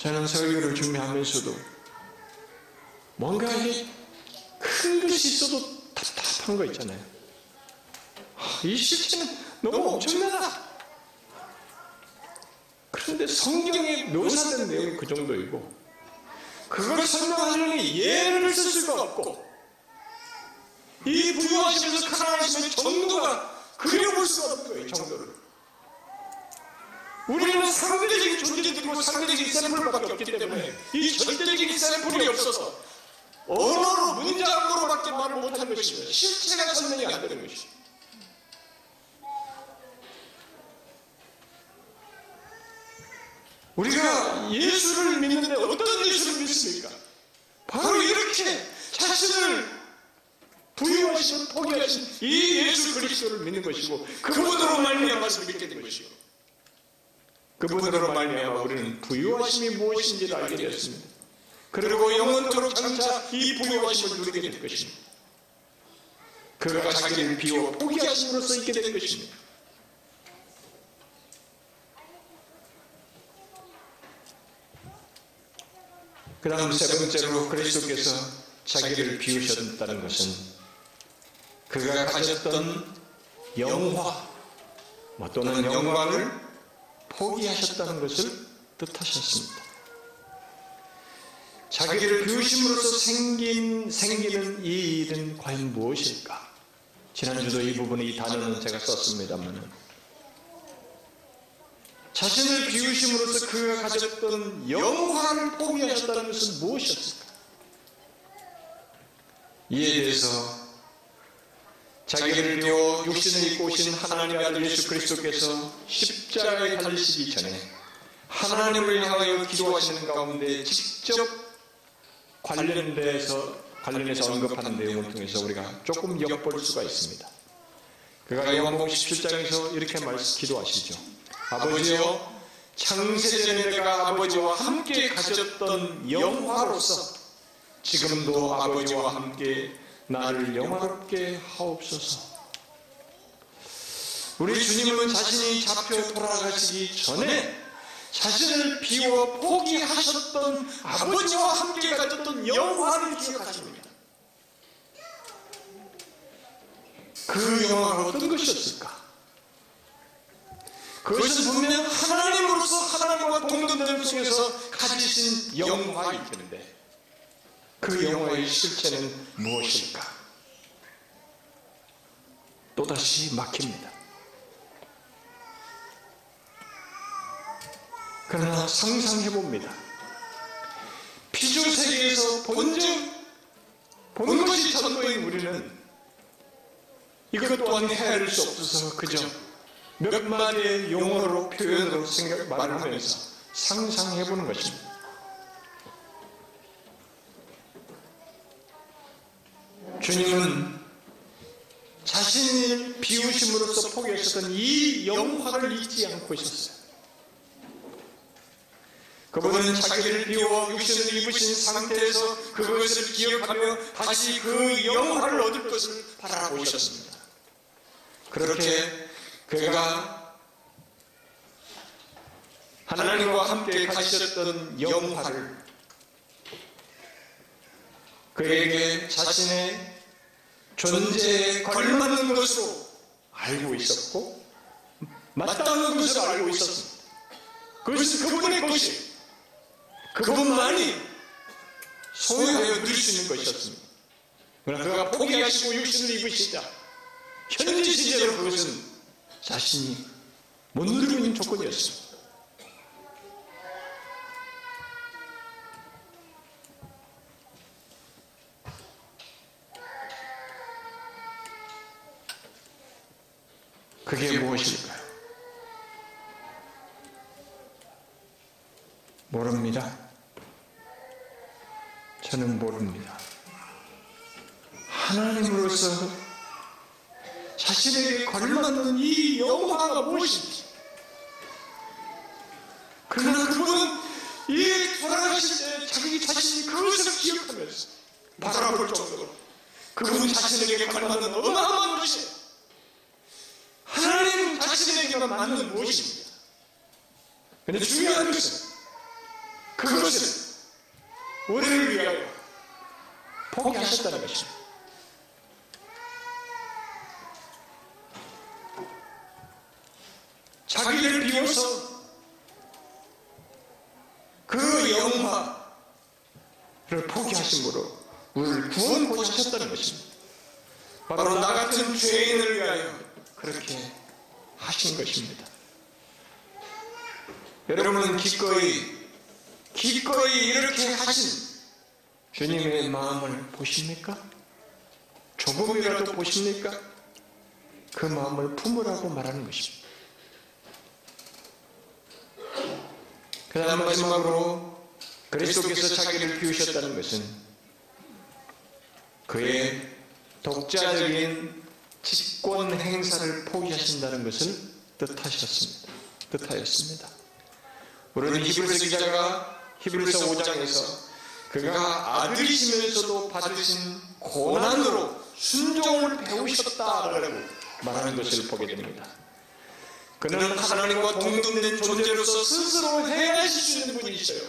저는 설교를 준비하면서도 뭔가 큰 것이 있어도 답답한 거 있잖아요. 이 실체는 너무 엄청나다. 그런데 성경에 묘사된 내용이 그 정도이고 그걸 설명하려니 예를 쓸 수가 없고 이 부유하시면서 가난하시면 정도가 그려볼 수가 없는 거예요, 정도를. 우리는 상대적인 존재들이고 상대적인 샘플밖에 없기 때문에 이 절대적인 샘플이 없어서 언어로 문장으로밖에 말을 못하는 것입니다. 실체가 설명이 안 되는 것이죠. 우리가 예수를 믿는데 어떤 예수를 믿습니까? 바로 이렇게 자신을 부유하신 포기하신 이 예수 그리스도를 믿는 것이고 그분으로 말미암아서 믿게 된 것이고 그분으로 말미암아 우리는 부유하심이 무엇인지를 알게 되었습니다. 그리고 영원토록 장차 이 부유하심을 누리게 될 것입니다. 그가 자기를 비워 포기하심으로써 있게 된 것입니다. 그 다음 세 번째로 그리스도께서 자기를 비우셨다는 것은 그가 가졌던 영화 뭐 또는 영광을 포기하셨다는 것을 뜻하셨습니다. 자기를 비우심으로써 생긴, 생기는 이 일은 과연 무엇일까? 지난주도 이 부분에 이 단어는 제가 썼습니다만 자신을 비우심으로써 그가 가졌던 영화를 포기하셨다는 것은 무엇이었을까? 이에 대해서 자기를 비워 육신을 입고 오신 하나님의 아들 예수 그리스도께서 십자가에 달리시기 전에 하나님을 향하여 기도하시는 가운데 직접 관련돼서 관련해서 언급하는 내용을 통해서 우리가 조금 엿볼 수가 있습니다. 그가 요한복음 17장에서 이렇게 말씀 기도하시죠. 아버지여 창세전에 내가 아버지와 함께 가졌던 영화로서 지금도 아버지와 함께 나를 영화롭게 하옵소서. 우리 주님은 자신이 잡혀 돌아가시기 전에 자신을 비워 포기하셨던 아버지와 함께 가졌던 영화를 기억하십니다. 그 영화가 어떤 것이었을까? 그것은 분명 하나님으로서 하나님과 동등됨 속에서 가지신 영화일 텐데 그 영화의 실체는 무엇일까? 또다시 막힙니다. 그러나 상상해봅니다. 피조 세계에서 본즉 본 것이 전도인 우리는 이것 또한 헤아릴 수 없어서 그저 몇 마디의 용어로 표현으로 생각 말을 하면서 상상해보는 것입니다. 주님은 자신을 비우심으로써 포기하셨던 이 영화를 잊지 않고 있었어요. 그분은 자기를 비워 육신을 입으신 상태에서 그것을 기억하며 다시 그 영화를 얻을 것을 바라보셨습니다. 그렇게 그가 하나님과 함께 가셨던 영화를 그에게 자신의 존재에 걸맞는 것으로 알고 있었고 마땅한 것으로 알고 있었습니다. 그것은 그분의 것이 그분만이 소유하여 누릴 수 있는 것이었습니다. 그러나 그가 포기하시고 육신을 입으시자 현재 시제로 그것은 자신이 못 누리고 있는 조건이었습니다. 그게 무엇일까요? 모릅니다. 저는 모릅니다. 하나님으로서 자신에게 걸맞는 이 영화가 무엇인지. 그러나 그분은 이 돌아가실 때 자기 자신이 그것을 기억하면서 바라볼 정도로 그분 자신에게 걸맞는 어마어마한 것이 하나님 자신에게만 맞는 무엇입니다. 근데 중요한 것은 그것을 우리를 위하여 포기하셨다는 것입니다. 자기를 비워서 그 영화를 포기하심으로 우리를 구원고자 하셨다는 것입니다. 바로 나 같은 죄인을 위하여 그렇게 하신 것입니다. 여러분은 기꺼이 기꺼이 이렇게 하신 주님의 마음을 보십니까? 조금이라도 보십니까? 그 마음을 품으라고 말하는 것입니다. 그 다음 마지막으로 그리스도께서 자기를 비우셨다는 것은 그의 독자적인 직권 행사를 포기하신다는 것을 뜻하셨습니다. 뜻하였습니다. 우리는 히브리서 기자가 히브리서 5장에서 그가 아들이시면서도 받으신 고난으로 순종을 배우셨다라고 말하는 것을 보게 됩니다. 그는 하나님과 동등된 존재로서 스스로 해야하실 수 있는 분이셔요.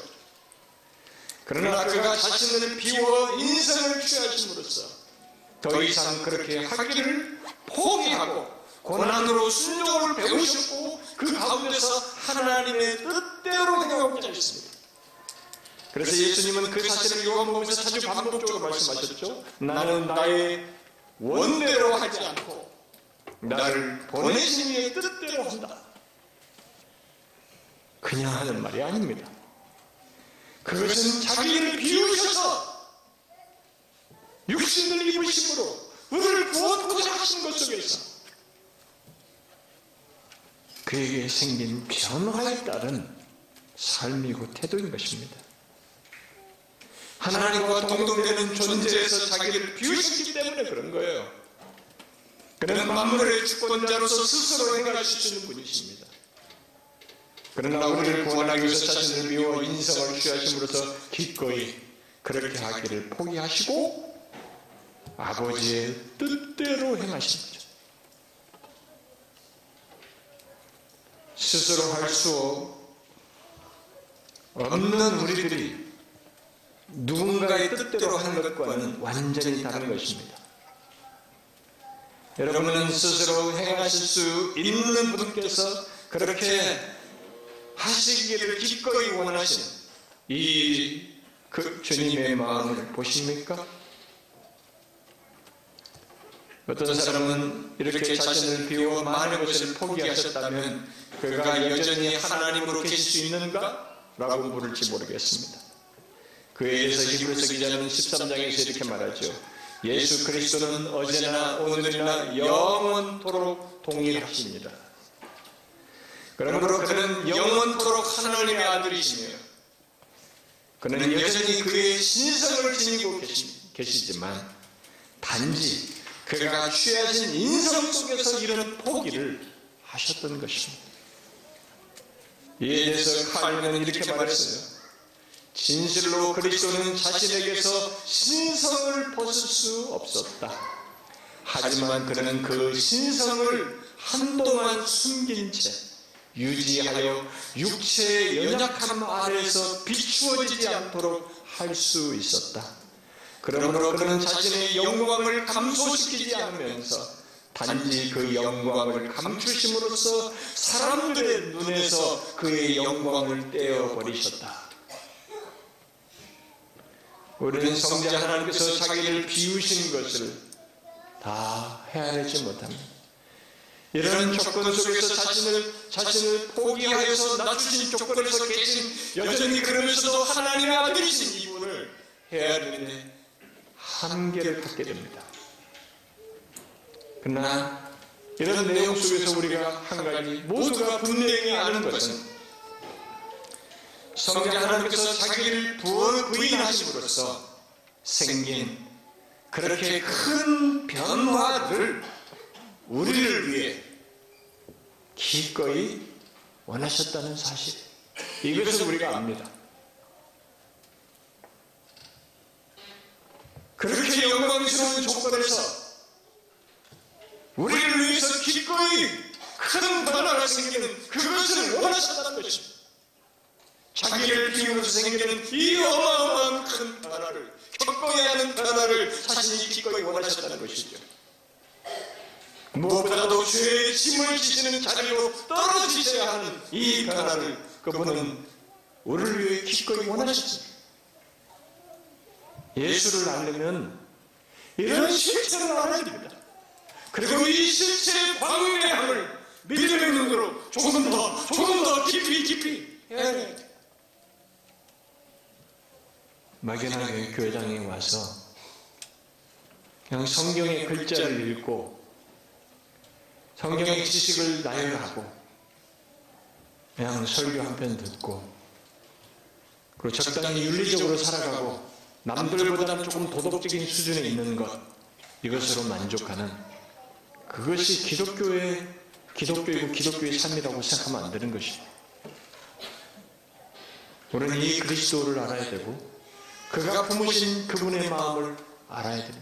그러나 그가 자신을 비워 인생을 취하심으로써 더 이상 그렇게 하기를 포기하고 고난으로 순종을 배우셨고 그 가운데서 하나님의 뜻대로 행하고자 했습니다. 그래서 예수님은 그 사실을 요한복음에서 자주 반복적으로 말씀하셨죠. 나는 나의 원대로 하지 않고 나를 보내신 이의 뜻대로 한다. 그냥 하는 말이 아닙니다. 그것은 자기를 비우셔서 육신을 입으심으로 우리를 구원하고자 하신 것 속에서 그에게 생긴 변화에 따른 삶이고 태도인 것입니다. 하나님과 동등되는 존재에서 자기를 비우셨기 때문에 그런 거예요. 그는 만물의 주권자로서 스스로 행하실 수 있는 분이십니다. 그러나 우리를 구원하기 위해서 자신을 비워 인성을 취하심으로써 기꺼이 그렇게 하기를 포기하시고 아버지의 뜻대로 거죠. 스스로 할 수 없는 우리들이 누군가의 뜻대로 하는 것과는 완전히 다른 것입니다. 여러분은 스스로 행하실 수 있는 분께서 그렇게 하시기를 기꺼이 원하신 이 그 주님의 마음을 보십니까? 어떤 사람은 이렇게 자신을 비워 많은 것을 포기하셨다면 그가 여전히 하나님으로 계실 수 있는가? 라고 물을지 모르겠습니다. 그에 대해서 히브리서 기자는 13장에서 이렇게 말하죠. 예수 그리스도는 어제나 오늘이나 영원토록 동일하십니다. 그러므로 그는 영원토록 하나님의 아들이시며 그는 여전히 그의 신성을 지니고 계시, 지만 단지 그가 취하신 인성 속에서 이런 포기를 하셨던 것입니다. 이에 대해서 칼빈은 이렇게 말했어요. 진실로 그리스도는 자신에게서 신성을 벗을 수 없었다. 하지만 그는 그 신성을 한동안 숨긴 채 유지하여 육체의 연약함 아래에서 비추어지지 않도록 할 수 있었다. 그러므로 그는 자신의 영광을 감소시키지 않으면서 단지 그 영광을 감추심으로써 사람들의 눈에서 그의 영광을 떼어버리셨다. 우리는 성자 하나님께서 자기를 비우신 것을 다 헤아리지 못합니다. 이런 조건 속에서 자신을, 자신을 포기하여서 낮추신 조건에서 계신 여전히 그러면서도 하나님의 아들이신 이분을 헤아리는데 한계를 갖게 됩니다. 그러나 이런 내용 속에서 우리가 한 가지 모두가 분명히 아는 것은 성자 하나님께서 자기를 부인하심으로써 생긴 그렇게 큰 변화를 우리를 위해 기꺼이 원하셨다는 사실 이것을 우리가 압니다. 그렇게 영광스러운 조건에서 우리를 위해서 기꺼이 큰 변화가 생기는 그것을 원하셨다는 것입니다. 자기를 비우면서 생기는 이 어마어마한 큰 변화를 겪어야 하는 변화를 자신이 기꺼이 원하셨다는 것이죠. 무엇보다도 죄의 짐을 지시는 자리로 떨어지셔야 하는 이 변화를 그분은 우리를 위해 기꺼이 원하셨습니다. 예수를 알려면 이런 실체를 알아야 됩니다. 그리고 이 실체의 광대함을 믿음의 눈으로 조금 더, 조금 더 깊이 깊이 해야 됩니다. 막연하게 교회당에 와서 그냥 성경의 글자를 읽고 성경의 지식을 나열하고 그냥 설교 한 편 듣고 그리고 적당히 윤리적으로 살아가고 남들보다는 조금 도덕적인 수준에 있는 것 이것으로 만족하는 그것이 기독교의 기독교이고 기독교의 삶이라고 생각하면 안 되는 것입니다. 우리는 이 그리스도를 알아야 되고 그가 품으신 그분의 마음을 알아야 됩니다.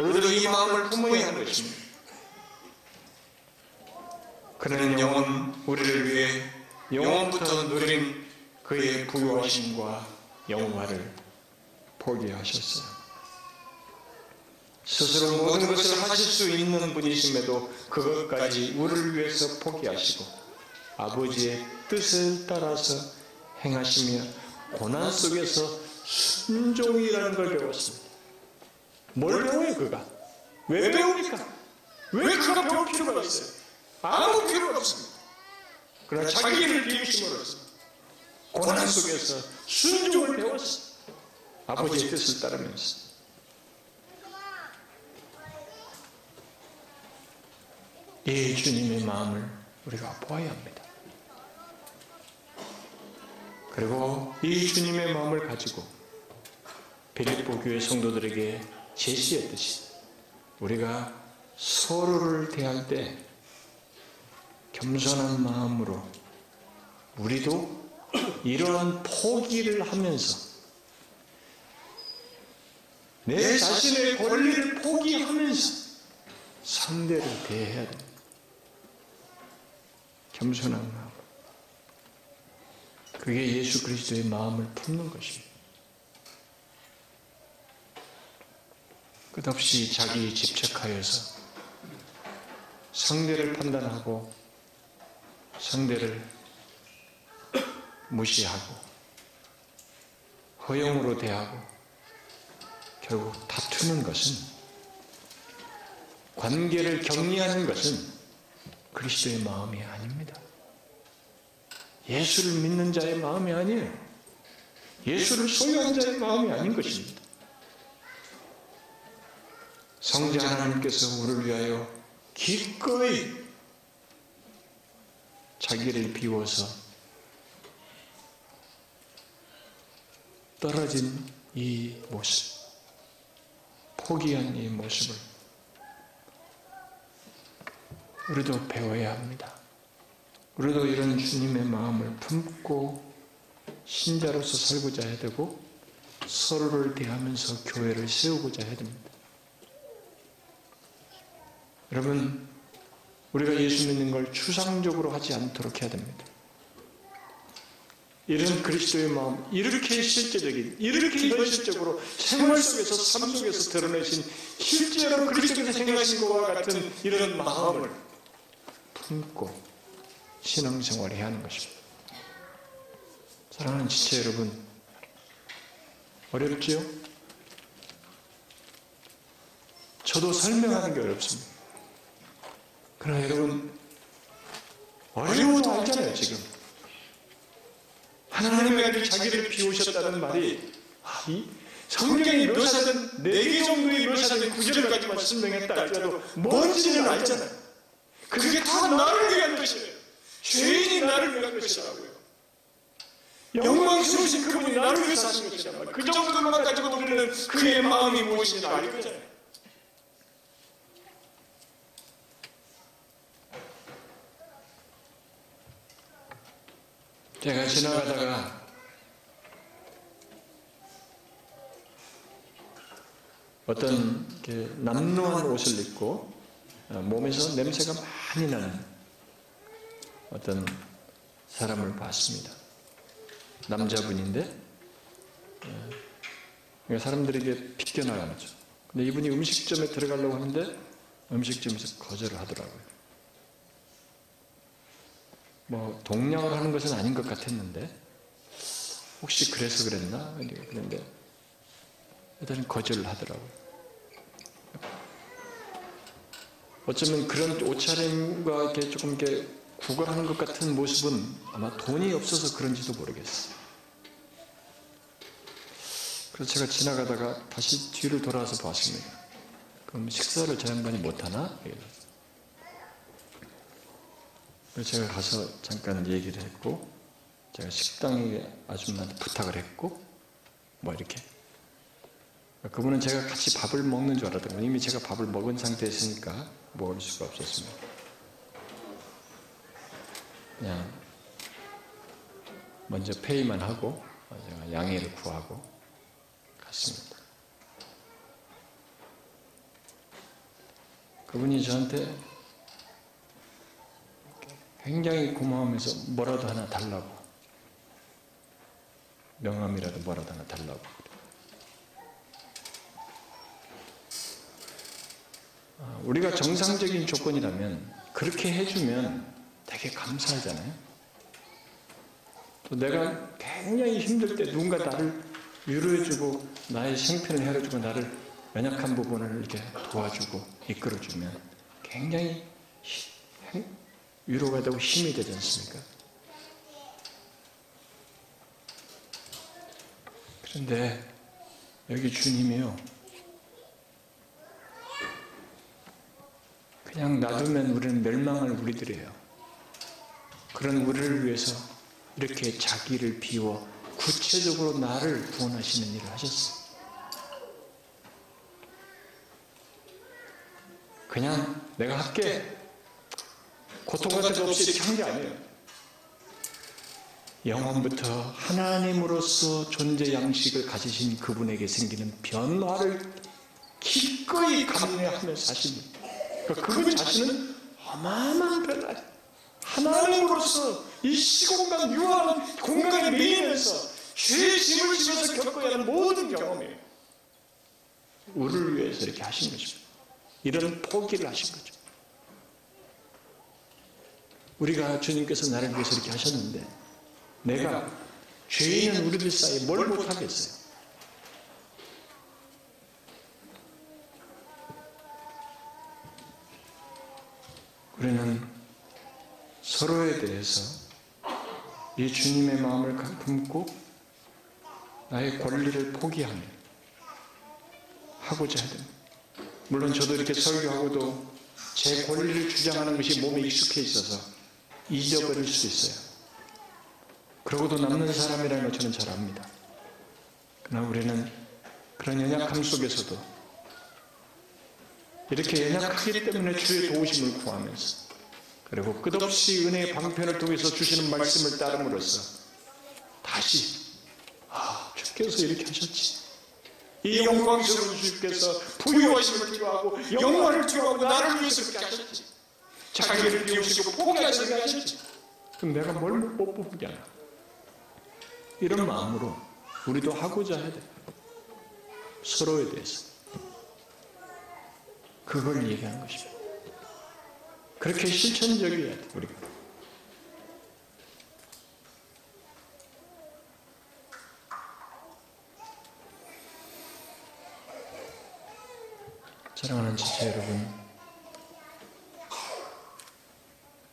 우리도 이 마음을 품어야 하는 것입니다. 그는 영원 우리를 위해 영원부터 누린 그의 부유하심과 영화를 포기하셨어요. 스스로 모든 것을 하실 수 있는 분이심에도 그것까지 우리를 위해서 포기하시고 아버지의 뜻을 따라서 행하시며 고난 속에서 순종이라는 걸 배웠습니다. 뭘 배워요 그가? 왜 배웁니까? 왜 그가 배울 필요가 있어요? 아무 필요가 없습니다. 그러나 자기를 비우심으로써 고난 속에서 순종을 배웠어. 아버지의 뜻을 따르면서. 이 주님의 마음을 우리가 보아야 합니다. 그리고 이 주님의 마음을 가지고 빌립보 교회 성도들에게 제시했듯이 우리가 서로를 대할 때 겸손한 마음으로 우리도 이러한 포기를 하면서 내 자신의 권리를 포기하면서 상대를 대해야 됩니다. 겸손한 마음. 그게 예수 그리스도의 마음을 품는 것입니다. 끝없이 자기에 집착하여서 상대를 판단하고 상대를 무시하고 허용으로 대하고 결국 다투는 것은 관계를 격리하는 것은 그리스도의 마음이 아닙니다. 예수를 믿는 자의 마음이 아니에요. 예수를 소유한 자의 마음이 아닌 것입니다. 성자 하나님께서 우리를 위하여 기꺼이 자기를 비워서 떨어진 이 모습, 포기한 이 모습을 우리도 배워야 합니다. 우리도 이런 주님의 마음을 품고 신자로서 살고자 해야 되고 서로를 대하면서 교회를 세우고자 해야 됩니다. 여러분, 우리가 예수 믿는 걸 추상적으로 하지 않도록 해야 됩니다. 이런 그리스도의 마음, 이렇게 실제적인, 이렇게 현실적으로 생활 속에서, 삶 속에서 드러내신 실제로 그리스도께서 생각하신 것과 같은 이런 마음을 품고 신앙생활을 해야 하는 것입니다. 사랑하는 지체 여러분, 어렵지요? 저도 설명하는 게 어렵습니다. 그러나 여러분, 어려워도 알잖아요, 지금. 하나님의 자기를 비우셨다는 말이 아, 이 성경에 묘사된 네 개 정도의 묘사된 구절을 가지고 설명했다 할지라도 뭔지는 알잖아요. 그게 다 나를 위한 것이에요. 죄인이 나를 위한 것이라고요. 영광스러우신 그분이 나를 위해서 하신 것이란 말이에요. 그 정도만 가지고 우리는 그의 마음이 무엇인지 알 거잖아요. 제가 지나가다가 어떤 남루한 옷을 입고 몸에서 냄새가 많이 나는 어떤 사람을 봤습니다. 남자분인데 사람들에게 비껴나가죠. 근데 이분이 음식점에 들어가려고 하는데 음식점에서 거절을 하더라고요. 뭐 동냥을 하는 것은 아닌 것 같았는데 혹시 그래서 그랬나? 그런데 일단 거절을 하더라고요. 어쩌면 그런 옷차림과 이렇게 조금 이렇게 구걸하는 것 같은 모습은 아마 돈이 없어서 그런지도 모르겠어요. 그래서 제가 지나가다가 다시 뒤를 돌아와서 봤습니다. 그럼 식사를 저 양반이 못하나? 그래서 제가 가서 잠깐 얘기를 했고, 제가 식당에 아줌마한테 부탁을 했고, 뭐 이렇게. 그분은 제가 같이 밥을 먹는 줄 알았던 거예요. 이미 제가 밥을 먹은 상태였으니까 먹을 수가 없었습니다. 그냥 먼저 페이만 하고 제가 양해를 구하고 갔습니다. 그분이 저한테 굉장히 고마워하면서 뭐라도 하나 달라고 명함이라도 뭐라도 하나 달라고 우리가 정상적인 조건이라면 그렇게 해주면 되게 감사하잖아요. 또 내가 굉장히 힘들 때 누군가 나를 위로해주고 나의 생편을 해주고 나를 연약한 부분을 이렇게 도와주고 이끌어주면 굉장히 위로가 되고 힘이 되지 않습니까? 그런데 여기 주님이요. 그냥 놔두면 우리는 멸망할 우리들이에요. 그런 우리를 위해서 이렇게 자기를 비워 구체적으로 나를 구원하시는 일을 하셨어요. 그냥 내가 할게. 고통 같은 거 없이 이렇게 한 게 아니에요. 영원부터 하나님으로서 존재 양식을 가지신 그분에게 생기는 변화를 기꺼이 감내하며 사십니다. 그러니까 그분 자신은 어마어마한 변화예요. 하나님으로서 이 시공간 유한 공간에 매이면서 죄의 짐을 지면서 겪어야 하는 모든 경험이에요. 우리를 위해서 이렇게 하신 것입니다. 이런 포기를 하신 거죠. 우리가 주님께서 나를 위해서 이렇게 하셨는데 내가 죄인은 우리들 사이에 뭘 못하겠어요? 우리는 서로에 대해서 이 주님의 마음을 품고 나의 권리를 포기하며 하고자 해야 됩니다. 물론 저도 이렇게 설교하고도 제 권리를 주장하는 것이 몸에 익숙해 있어서 잊어버릴 수 있어요. 그러고도 남는 사람이라는 걸 저는 잘 압니다. 그러나 우리는 그런 연약함 속에서도 이렇게 연약하기 때문에 주의 도우심을 구하면서 그리고 끝없이 은혜의 방편을 통해서 주시는 말씀을 따름으로써 다시 아 주께서 이렇게 하셨지 이 영광스러운 주께서 부유하심을 필요하고 영광을 필요하고 나를 위해서 그렇게 하셨지 자기를 비우시고 포기하시게 하셨지. 그럼 내가 뭘 못 뽑냐 이런 마음으로 우리도 하고자 해야 돼. 서로에 대해서. 그걸 얘기하는 것입니다 그렇게 실천적이어야 돼 우리가. 사랑하는 지체 여러분,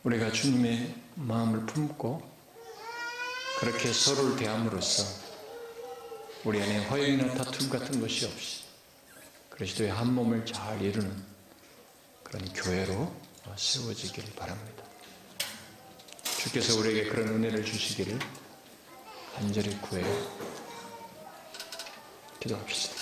우리가 주님의 마음을 품고 그렇게 서로를 대함으로써 우리 안에 허영이나 다툼 같은 것이 없이 그리스도의 한 몸을 잘 이루는 그런 교회로 세워지길 바랍니다. 주께서 우리에게 그런 은혜를 주시기를 간절히 구해요. 기도합시다.